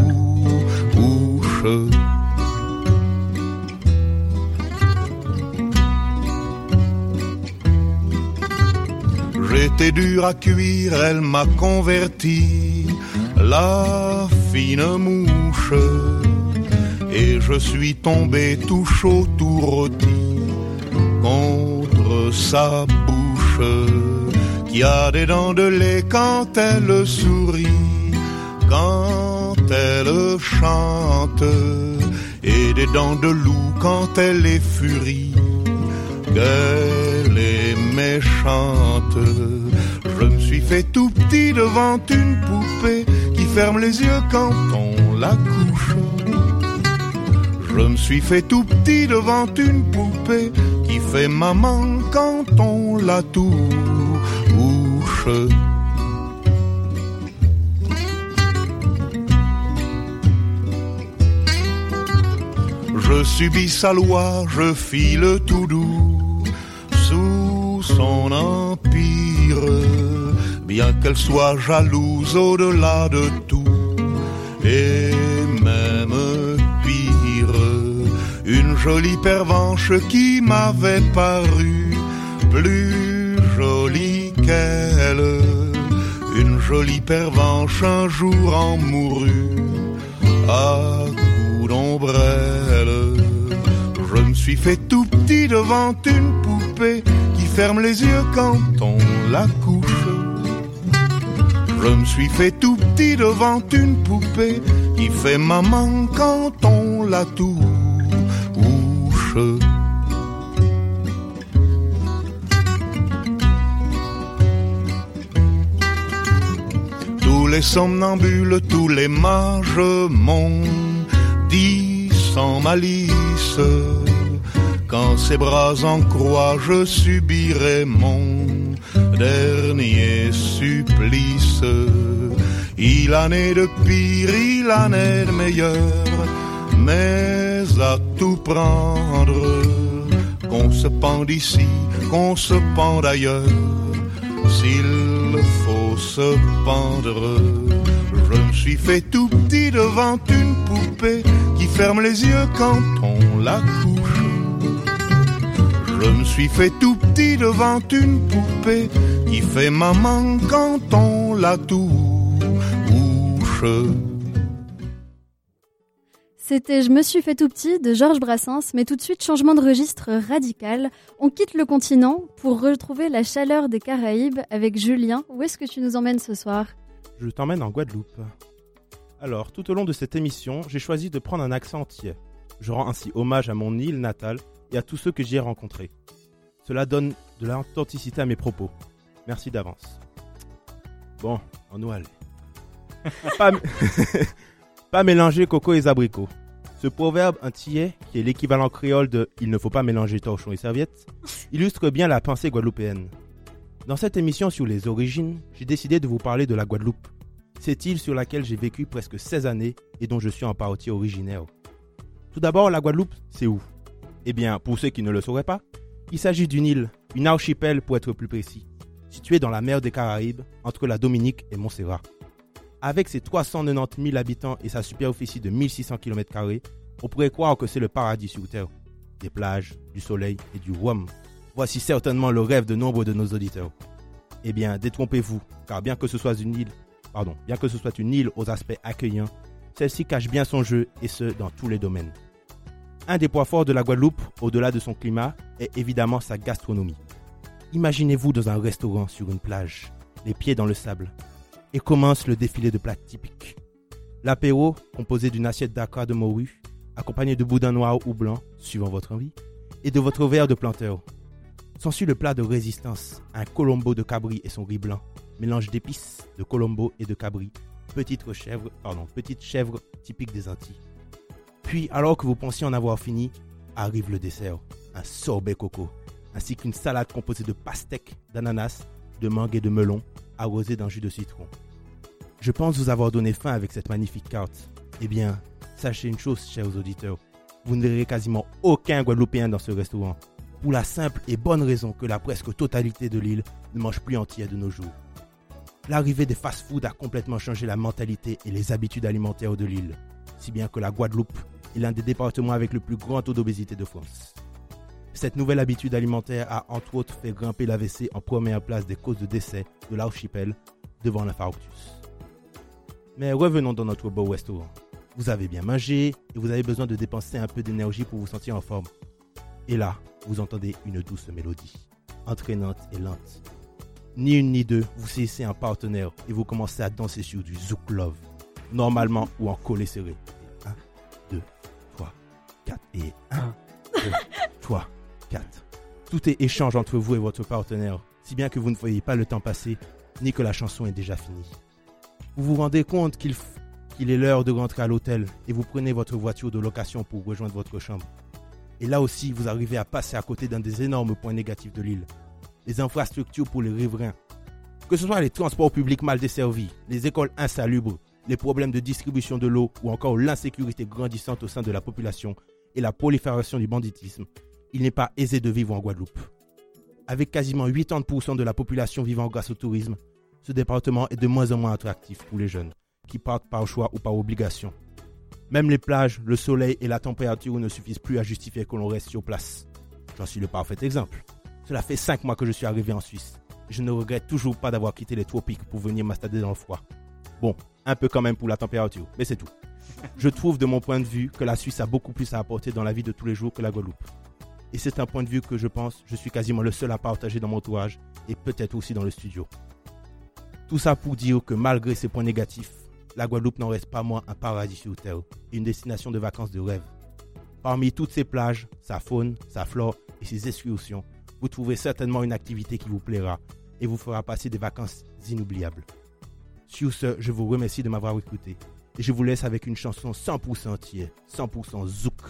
J'étais dur à cuire, elle m'a converti, la fine mouche. Et je suis tombé tout chaud, tout rôti contre sa bouche qui a des dents de lait quand elle sourit, quand elle chante, et des dents de loup quand elle est furie, qu'elle est méchante. Je me suis fait tout petit devant une poupée qui ferme les yeux quand on la couche. Je me suis fait tout petit devant une poupée qui fait maman quand on la touche. Je subis sa loi, je file tout doux sous son empire, bien qu'elle soit jalouse au-delà de tout, jolie pervenche qui m'avait paru plus jolie qu'elle, une jolie pervenche un jour en mourut à coups d'ombrelle. Je me suis fait tout petit devant une poupée qui ferme les yeux quand on la couche. Je me suis fait tout petit devant une poupée qui fait maman quand on la touche. Tous les somnambules, tous les mages m'ont dit sans malice quand ses bras en croix je subirai mon dernier supplice. Il en est de pire, il en est de meilleur, mais à tout prendre, qu'on se pende ici, qu'on se pende ailleurs, s'il faut se pendre. Je me suis fait tout petit devant une poupée qui ferme les yeux quand on la couche. Je me suis fait tout petit devant une poupée qui fait maman quand on la touche. C'était Je me suis fait tout petit de Georges Brassens, mais tout de suite changement de registre radical. On quitte le continent pour retrouver la chaleur des Caraïbes avec Julien. Où est-ce que tu nous emmènes ce soir? Je t'emmène en Guadeloupe. Alors, tout au long de cette émission, j'ai choisi de prendre un accent entier. Je rends ainsi hommage à mon île natale et à tous ceux que j'y ai rencontrés. Cela donne de l'authenticité à mes propos. Merci d'avance. Bon, on nous pas mélanger coco et abricots. Ce proverbe antillais, qui est l'équivalent créole de Il ne faut pas mélanger torchon et serviette, illustre bien la pensée guadeloupéenne. Dans cette émission sur les origines, j'ai décidé de vous parler de la Guadeloupe, cette île sur laquelle j'ai vécu presque 16 années et dont je suis en partie originaire. Tout d'abord, la Guadeloupe, c'est où? Eh bien, pour ceux qui ne le sauraient pas, il s'agit d'une île, une archipel pour être plus précis, située dans la mer des Caraïbes, entre la Dominique et Montserrat. Avec ses 390 000 habitants et sa superficie de 1600 km, on pourrait croire que c'est le paradis sur Terre. Des plages, du soleil et du rhum. Voici certainement le rêve de nombre de nos auditeurs. Eh bien, détrompez-vous, car bien que ce soit une île, pardon, bien que ce soit une île aux aspects accueillants, celle-ci cache bien son jeu et ce dans tous les domaines. Un des points forts de la Guadeloupe, au-delà de son climat, est évidemment sa gastronomie. Imaginez-vous dans un restaurant sur une plage, les pieds dans le sable, et commence le défilé de plats typiques. L'apéro, composé d'une assiette d'acra de morue, accompagné de boudin noir ou blanc, suivant votre envie, et de votre verre de planteur. S'ensuit le plat de résistance, un colombo de cabri et son riz blanc, mélange d'épices, de colombo et de cabri, petite chèvre, petite chèvre typique des Antilles. Puis, alors que vous pensiez en avoir fini, arrive le dessert, un sorbet coco, ainsi qu'une salade composée de pastèques, d'ananas, de mangue et de melon, arrosée d'un jus de citron. Je pense vous avoir donné faim avec cette magnifique carte. Eh bien, sachez une chose, chers auditeurs, vous ne verrez quasiment aucun Guadeloupéen dans ce restaurant, pour la simple et bonne raison que la presque totalité de l'île ne mange plus entière de nos jours. L'arrivée des fast-foods a complètement changé la mentalité et les habitudes alimentaires de l'île, si bien que la Guadeloupe est l'un des départements avec le plus grand taux d'obésité de France. Cette nouvelle habitude alimentaire a entre autres fait grimper l'AVC en première place des causes de décès de l'archipel devant l'infarctus. Mais revenons dans notre beau restaurant. Vous avez bien mangé et vous avez besoin de dépenser un peu d'énergie pour vous sentir en forme. Et là, vous entendez une douce mélodie, entraînante et lente. Ni une ni deux, vous saisissez un partenaire et vous commencez à danser sur du Zouk Love, normalement ou en collet serré. 1, 2, 3, 4 et 1, 2, 3, 4. Tout est échange entre vous et votre partenaire, si bien que vous ne voyez pas le temps passer, ni que la chanson est déjà finie. Vous vous rendez compte qu'il est l'heure de rentrer à l'hôtel et vous prenez votre voiture de location pour rejoindre votre chambre. Et là aussi, vous arrivez à passer à côté d'un des énormes points négatifs de l'île. Les infrastructures pour les riverains. Que ce soit les transports publics mal desservis, les écoles insalubres, les problèmes de distribution de l'eau ou encore l'insécurité grandissante au sein de la population et la prolifération du banditisme, il n'est pas aisé de vivre en Guadeloupe. Avec quasiment 80% de la population vivant grâce au tourisme, ce département est de moins en moins attractif pour les jeunes, qui partent par choix ou par obligation. Même les plages, le soleil et la température ne suffisent plus à justifier que l'on reste sur place. J'en suis le parfait exemple. Cela fait 5 mois que je suis arrivé en Suisse. Je ne regrette toujours pas d'avoir quitté les tropiques pour venir m'installer dans le froid. Bon, un peu quand même pour la température, mais c'est tout. Je trouve de mon point de vue que la Suisse a beaucoup plus à apporter dans la vie de tous les jours que la Guadeloupe. Et c'est un point de vue que je pense je suis quasiment le seul à partager dans mon entourage et peut-être aussi dans le studio. Tout ça pour dire que malgré ces points négatifs, la Guadeloupe n'en reste pas moins un paradis sur terre, une destination de vacances de rêve. Parmi toutes ces plages, sa faune, sa flore et ses excursions, vous trouverez certainement une activité qui vous plaira et vous fera passer des vacances inoubliables. Sur ce, je vous remercie de m'avoir écouté et je vous laisse avec une chanson 100% tiers, 100% zouk,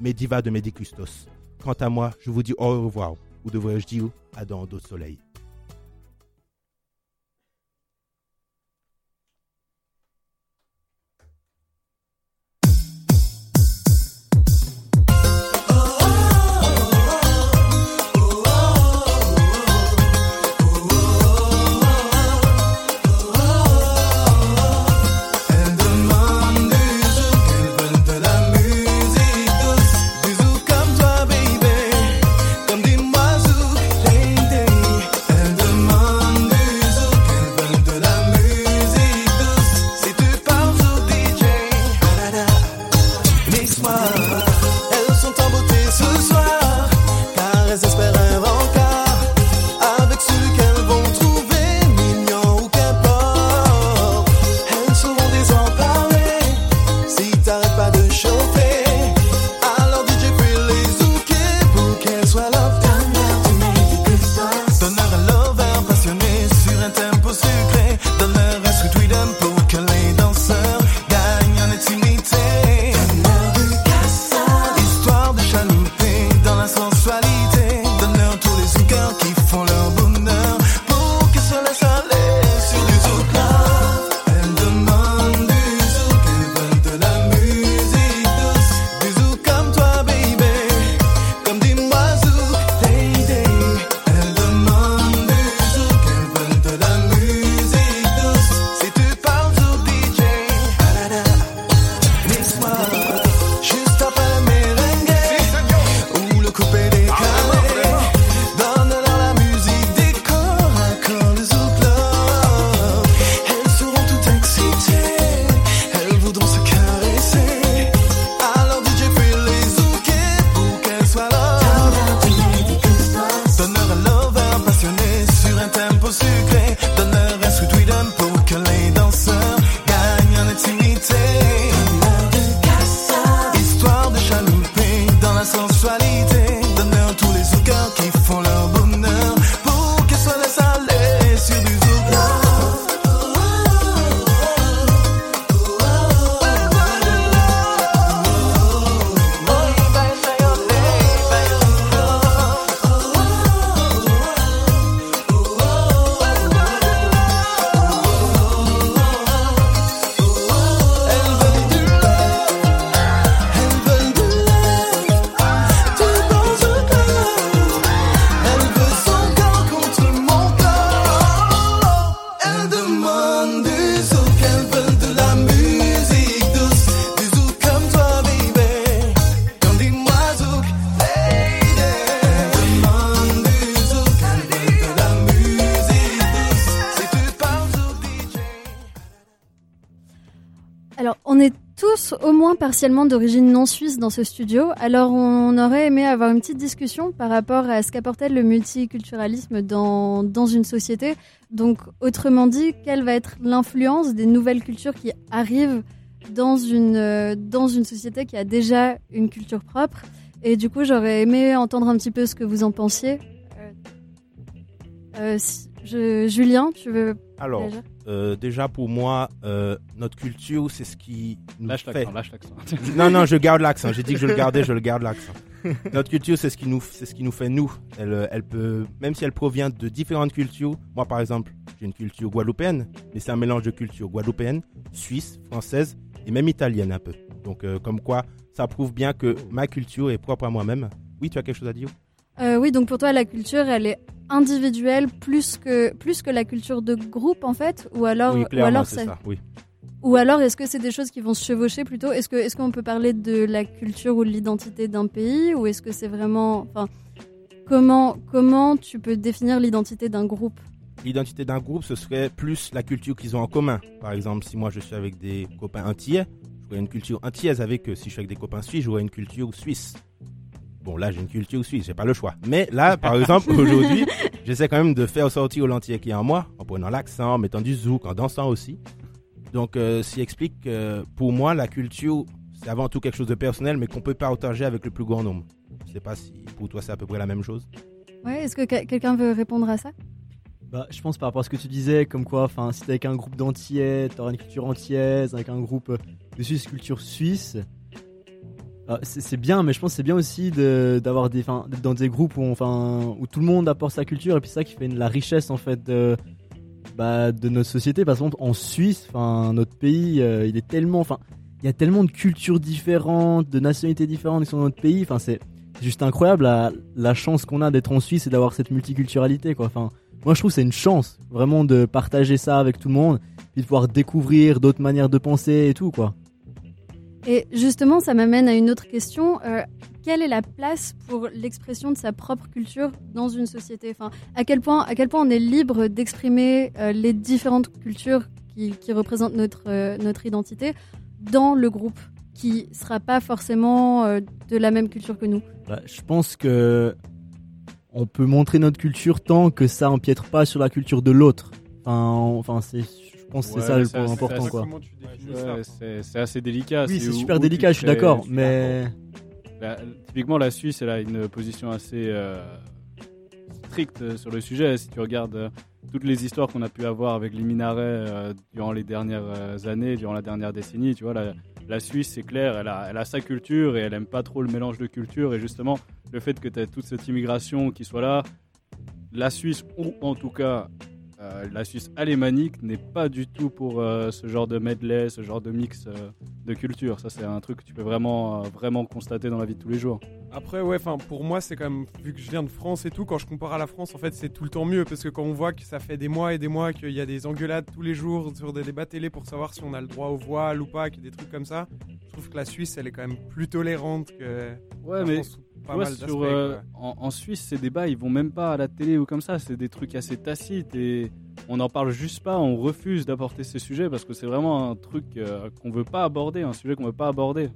Mediva de Medicustos. Quant à moi, je vous dis au revoir, ou devrais-je dire à dans d'autres soleils. Tous au moins partiellement d'origine non suisse dans ce studio, alors on aurait aimé avoir une petite discussion par rapport à ce qu'apportait le multiculturalisme dans, dans une société. Donc, autrement dit, quelle va être l'influence des nouvelles cultures qui arrivent dans une, euh, dans une société qui a déjà une culture propre? Et du coup, j'aurais aimé entendre un petit peu ce que vous en pensiez. Euh, euh, je- Julien, tu veux Alors, euh, déjà pour moi, euh, notre culture, c'est ce qui nous Lâche fait. l'accent, lâche l'accent. non, non, je garde l'accent. J'ai dit que je le gardais, je le garde l'accent. Notre culture, c'est ce qui nous, c'est ce qui nous fait nous. Elle, euh, elle peut, même si elle provient de différentes cultures. Moi, par exemple, j'ai une culture guadeloupéenne, mais c'est un mélange de cultures guadeloupéenne, suisse, française et même italienne un peu. Donc, euh, comme quoi, ça prouve bien que ma culture est propre à moi-même. Oui, tu as quelque chose à dire? Euh, oui, donc pour toi, la culture, elle est individuelle plus que, plus que la culture de groupe, en fait Ou alors, Oui, ou alors, c'est ça. Oui. ou alors est-ce que c'est des choses qui vont se chevaucher plutôt? Est-ce qu'on peut parler de la culture ou de l'identité d'un pays Ou est-ce que c'est vraiment. Enfin, comment, comment tu peux définir l'identité d'un groupe? L'identité d'un groupe, ce serait plus la culture qu'ils ont en commun. Par exemple, si moi je suis avec des copains antillais, j'aurais une culture antillaise avec eux. Si je suis avec des copains suisses, j'aurais une culture suisse. Bon, là, j'ai une culture suisse, j'ai pas le choix. Mais là, par exemple, aujourd'hui, j'essaie quand même de faire sortir l'antillais qui est en moi, en prenant l'accent, en mettant du zouk, en dansant aussi. Donc, euh, qui explique que pour moi, la culture, c'est avant tout quelque chose de personnel, mais qu'on peut partager avec le plus grand nombre. Je sais pas si pour toi c'est à peu près la même chose. Ouais, est-ce que que- quelqu'un veut répondre à ça? Bah, je pense par rapport à ce que tu disais, comme quoi, enfin, si t'es avec un groupe d'antillais, t'auras une culture antillaise, avec un groupe de Suisse, culture suisse. Euh, c'est bien, mais je pense c'est bien aussi d'avoir des, dans des groupes où, enfin, tout le monde apporte sa culture et puis ça qui fait la richesse en fait de, bah, de notre société. Par exemple, en Suisse, enfin, notre pays, euh, il est tellement, il y a tellement de cultures différentes, de nationalités différentes qui sont dans notre pays. Enfin, c'est juste incroyable la, la chance qu'on a d'être en Suisse et d'avoir cette multiculturalité, quoi. Enfin, moi, je trouve c'est une chance vraiment de partager ça avec tout le monde, puis de pouvoir découvrir d'autres manières de penser et tout, quoi. Et justement, ça m'amène à une autre question. Euh, quelle est la place pour l'expression de sa propre culture dans une société? Enfin, à, quel point, à quel point on est libre d'exprimer euh, les différentes cultures qui, représentent notre, euh, notre identité dans le groupe qui sera pas forcément de la même culture que nous? Bah, je pense que on peut montrer notre culture tant que ça empiète pas sur la culture de l'autre. Enfin, c'est, je pense que c'est Ouais, ça le point assez- important, c'est quoi. assez- Ouais, c'est c'est assez délicat. Oui, c'est super où délicat, je suis d'accord, mais- La- typiquement, la Suisse, elle a une position assez euh, stricte sur le sujet. Si tu regardes euh, toutes les histoires qu'on a pu avoir avec les minarets euh, durant les dernières années, durant la dernière décennie, tu vois, la, la Suisse, c'est clair, elle a, elle a sa culture et elle aime pas trop le mélange de cultures. Et justement, le fait que tu aies toute cette immigration qui soit là, la Suisse, ou en tout cas euh, la Suisse alémanique, n'est pas du tout pour euh, ce genre de medley, ce genre de mix euh, de culture. Ça, c'est un truc que tu peux vraiment, vraiment constater dans la vie de tous les jours. Après, ouais, enfin, pour moi, c'est quand même, vu que je viens de France et tout, quand je compare à la France, en fait, c'est tout le temps mieux, parce que quand on voit que ça fait des mois et des mois qu'il y a des engueulades tous les jours sur des débats télé pour savoir si on a le droit au voile ou pas, a des trucs comme ça, je trouve que la Suisse, elle est quand même plus tolérante que Ouais, la mais France pas vois, mal sur, euh, en Suisse, ces débats, ils vont même pas à la télé ou comme ça. C'est des trucs assez tacites et on n'en parle juste pas. On refuse d'apporter ces sujets parce que c'est vraiment un truc euh, qu'on veut pas aborder, un sujet qu'on veut pas aborder.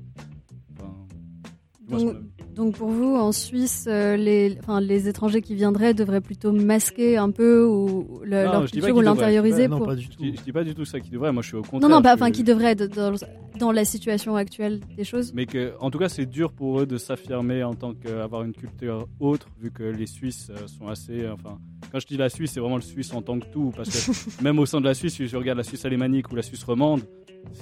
Donc, donc pour vous, en Suisse, euh, les, enfin, les étrangers qui viendraient devraient plutôt masquer un peu ou le- Non, leur culture ou l'intérioriser Non, pour... pas du tout. Je, dis- je dis pas du tout ça qui devrait. Moi, je suis au contraire. Non, non, pas, je- enfin, qui devraient être dans, dans la situation actuelle des choses. Mais que, en tout cas, c'est dur pour eux de s'affirmer en tant qu'avoir une culture autre, vu que les Suisses euh, sont assez. Enfin, quand je dis la Suisse, c'est vraiment le Suisse en tant que tout, parce que même au sein de la Suisse, si je regarde la Suisse alémanique ou la Suisse romande,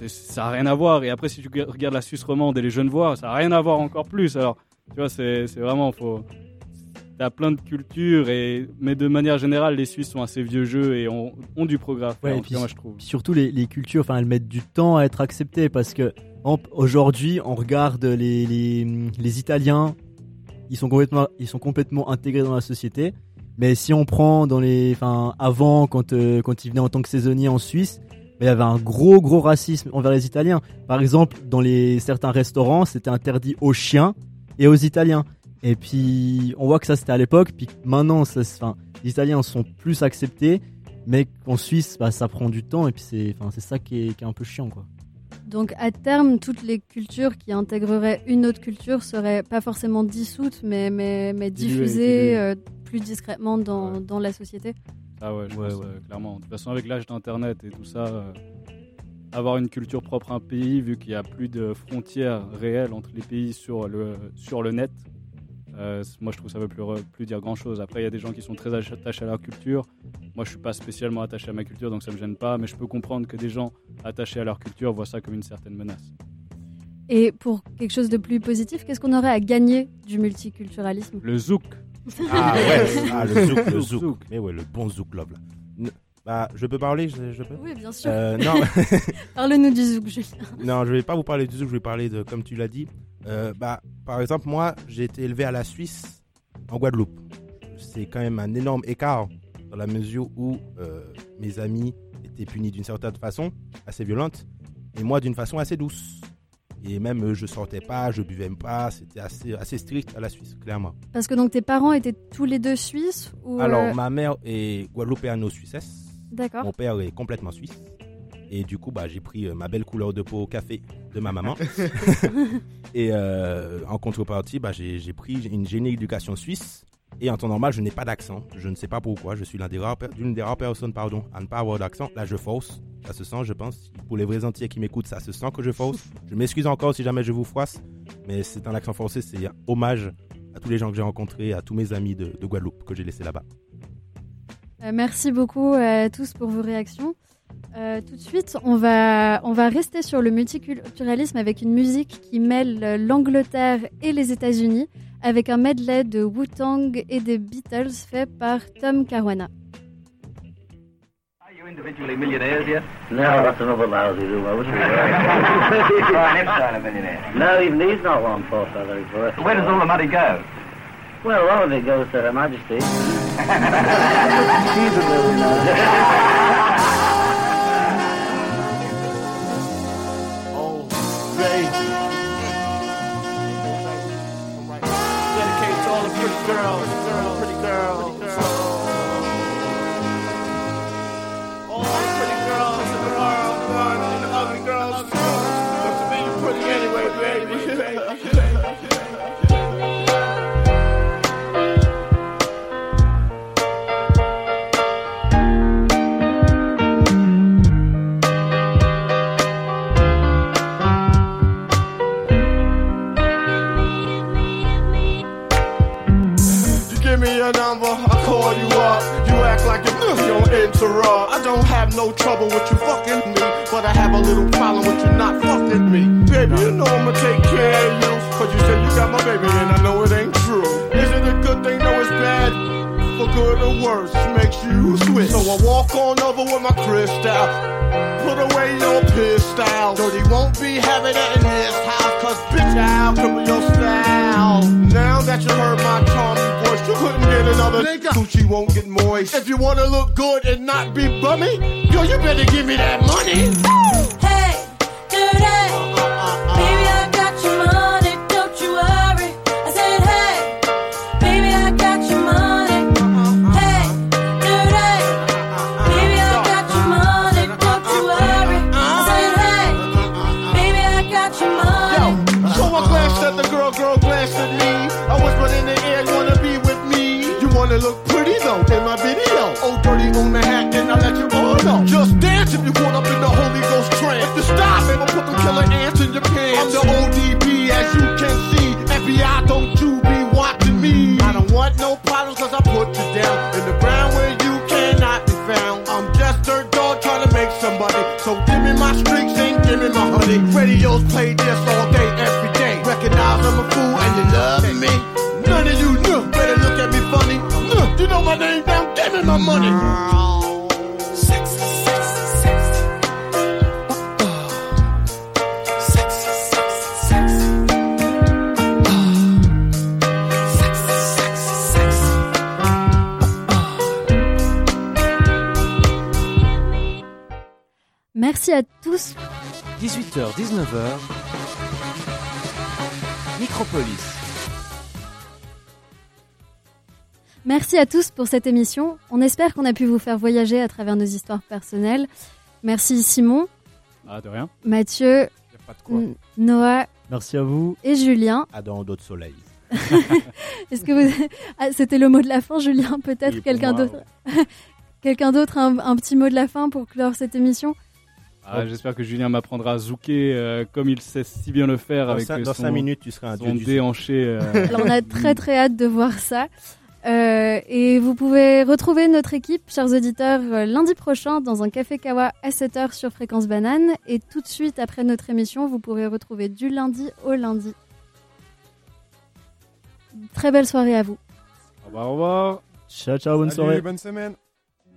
ça n'a rien à voir. Et après, si tu regardes la Suisse romande et les Genevois, ça n'a rien à voir encore plus. Alors, tu vois, c'est vraiment faut. T'as plein de cultures, et... mais de manière générale, les Suisses sont assez vieux jeux et ont, ont du progrès. à faire, Ouais, en et tout puis, cas, moi, je trouve. puis surtout les, les cultures, enfin elles mettent du temps à être acceptées parce que aujourd'hui on regarde les, les, les Italiens, ils sont complètement ils sont complètement intégrés dans la société. Mais si on prend dans les, enfin avant quand euh, quand ils venaient en tant que saisonniers en Suisse, il y avait un gros gros racisme envers les Italiens. Par exemple dans les certains restaurants c'était interdit aux chiens et aux Italiens. Et puis on voit que ça c'était à l'époque, puis maintenant ça, se- enfin, les Italiens sont plus acceptés, mais en Suisse bah, ça prend du temps et puis c'est, enfin, c'est ça qui est, qui est un peu chiant quoi. Donc à terme, toutes les cultures qui intégreraient une autre culture seraient pas forcément dissoutes, mais, mais, mais diffusées euh, plus discrètement dans, dans la société. Ah ouais, je pense, euh, clairement. De toute façon, avec l'âge d'Internet et tout ça, euh, avoir une culture propre à un pays, vu qu'il n'y a plus de frontières réelles entre les pays sur le, sur le net, euh, moi je trouve que ça veut plus, plus dire grand chose. Après, il y a des gens qui sont très ach- attachés à leur culture. Moi, je suis pas spécialement attaché à ma culture, donc ça me gêne pas, mais je peux comprendre que des gens attachés à leur culture voient ça comme une certaine menace. Et pour quelque chose de plus positif, qu'est-ce qu'on aurait à gagner du multiculturalisme? Le zouk. Ah ouais, ah, le zouk, le Zouk, zouk. Mais ouais, le bon zouk là. Bah, je peux parler, je, je peux? Oui, bien sûr. Euh, non. Parle-nous du zouk, Julien. non, je vais pas vous parler du zouk, je vais parler de, comme tu l'as dit. Euh, bah, par exemple, moi, j'ai été élevé à la Suisse, en Guadeloupe. C'est quand même un énorme écart dans la mesure où euh, mes amis étaient punis d'une certaine façon, assez violente, et moi d'une façon assez douce. Et même, euh, je sortais pas, je buvais pas, c'était assez, assez strict à la Suisse, clairement. Parce que donc tes parents étaient tous les deux suisses ou euh, Alors, ma mère est guadeloupéano-suissesse. D'accord. Mon père est complètement suisse. Et du coup, bah, j'ai pris euh, ma belle couleur de peau au café de ma maman. et euh, en contrepartie, bah, j'ai j'ai pris une génie éducation suisse. Et en temps normal, je n'ai pas d'accent. Je ne sais pas pourquoi. Je suis l'une des rares personnes pardon, à ne pas avoir d'accent. Là, je force. Ça se sent, je pense. Pour les vrais entiers qui m'écoutent, ça se sent que je force. Je m'excuse encore si jamais je vous froisse. Mais c'est un accent forcé. C'est un hommage à tous les gens que j'ai rencontrés, à tous mes amis de, de Guadeloupe que j'ai laissés là-bas. Euh, merci beaucoup à tous pour vos réactions. Euh, tout de suite, on va, on va rester sur le multiculturalisme avec une musique qui mêle euh, l'Angleterre et les États-Unis, avec un medley de Wu-Tang et des Beatles fait par Tom Caruana. individually millionaires yet? No, that's another lousy do. I wish we were. Brian Epstein a millionaire. no, even he's not one poor fellow. He's worth Where does all the money go? Well, a lot of it goes to Her Majesty. She's a millionaire. Oh, baby. Girls, no trouble with you fucking me, but I have a little problem with you not fucking me. Baby, you know I'ma take care of you, cause you said you got my baby and I know it ain't true. Is it a good thing? No, it's bad. For good or worse, makes you switch. So I walk on over with my crystal. Put away your pistol. Dirty won't be having it in his house, cause bitch, I'll cripple your style. Now that you heard my charming voice, you couldn't get another nigga. Gucci won't get moist. If you wanna look good and not be bummy, yo, you better give me that money. Hey, dirty. Wanna look pretty though in my video. Oh, dirty on the hat, and I let you all know. Just dance if you caught up in the Holy Ghost trance. If you stop, I'ma put them killer ants in your pants. I'm the ODB, as you can see. FBI, don't you be watching me. I don't want no problems, cause I put you down in the ground where you cannot be found. I'm just dirt dog trying to make somebody. So give me my streaks and give me my honey. Radios play this all day. Give me my money. Sexy, sexy, sexy. Sexy, sexy, sexy. Sexy, sexy, sexy. Merci à tous. 18h, 19h. Micropolis. Merci à tous pour cette émission. On espère qu'on a pu vous faire voyager à travers nos histoires personnelles. Merci Simon. Ah, de rien. Mathieu, pas de quoi. Noah Merci à vous. et Julien. Dans d'autres soleils. Est-ce que vous... Ah, c'était le mot de la fin, Julien Peut-être Oui, quelqu'un d'autre Quelqu'un d'autre a un, un petit mot de la fin pour clore cette émission? Ah, J'espère que Julien m'apprendra à zouker euh, comme il sait si bien le faire Dans avec cin- euh, dans son, cinq minutes, tu seras un son dieu du déhanché. euh, Alors on a très très hâte de voir ça. Euh, et vous pouvez retrouver notre équipe, chers auditeurs, euh, lundi prochain dans un café Kawa à 7h sur Fréquence Banane. Et tout de suite après notre émission, vous pourrez retrouver du lundi au lundi. Très belle soirée à vous. Au revoir, au revoir. Ciao, ciao, bonne Salut, soirée. bonne semaine.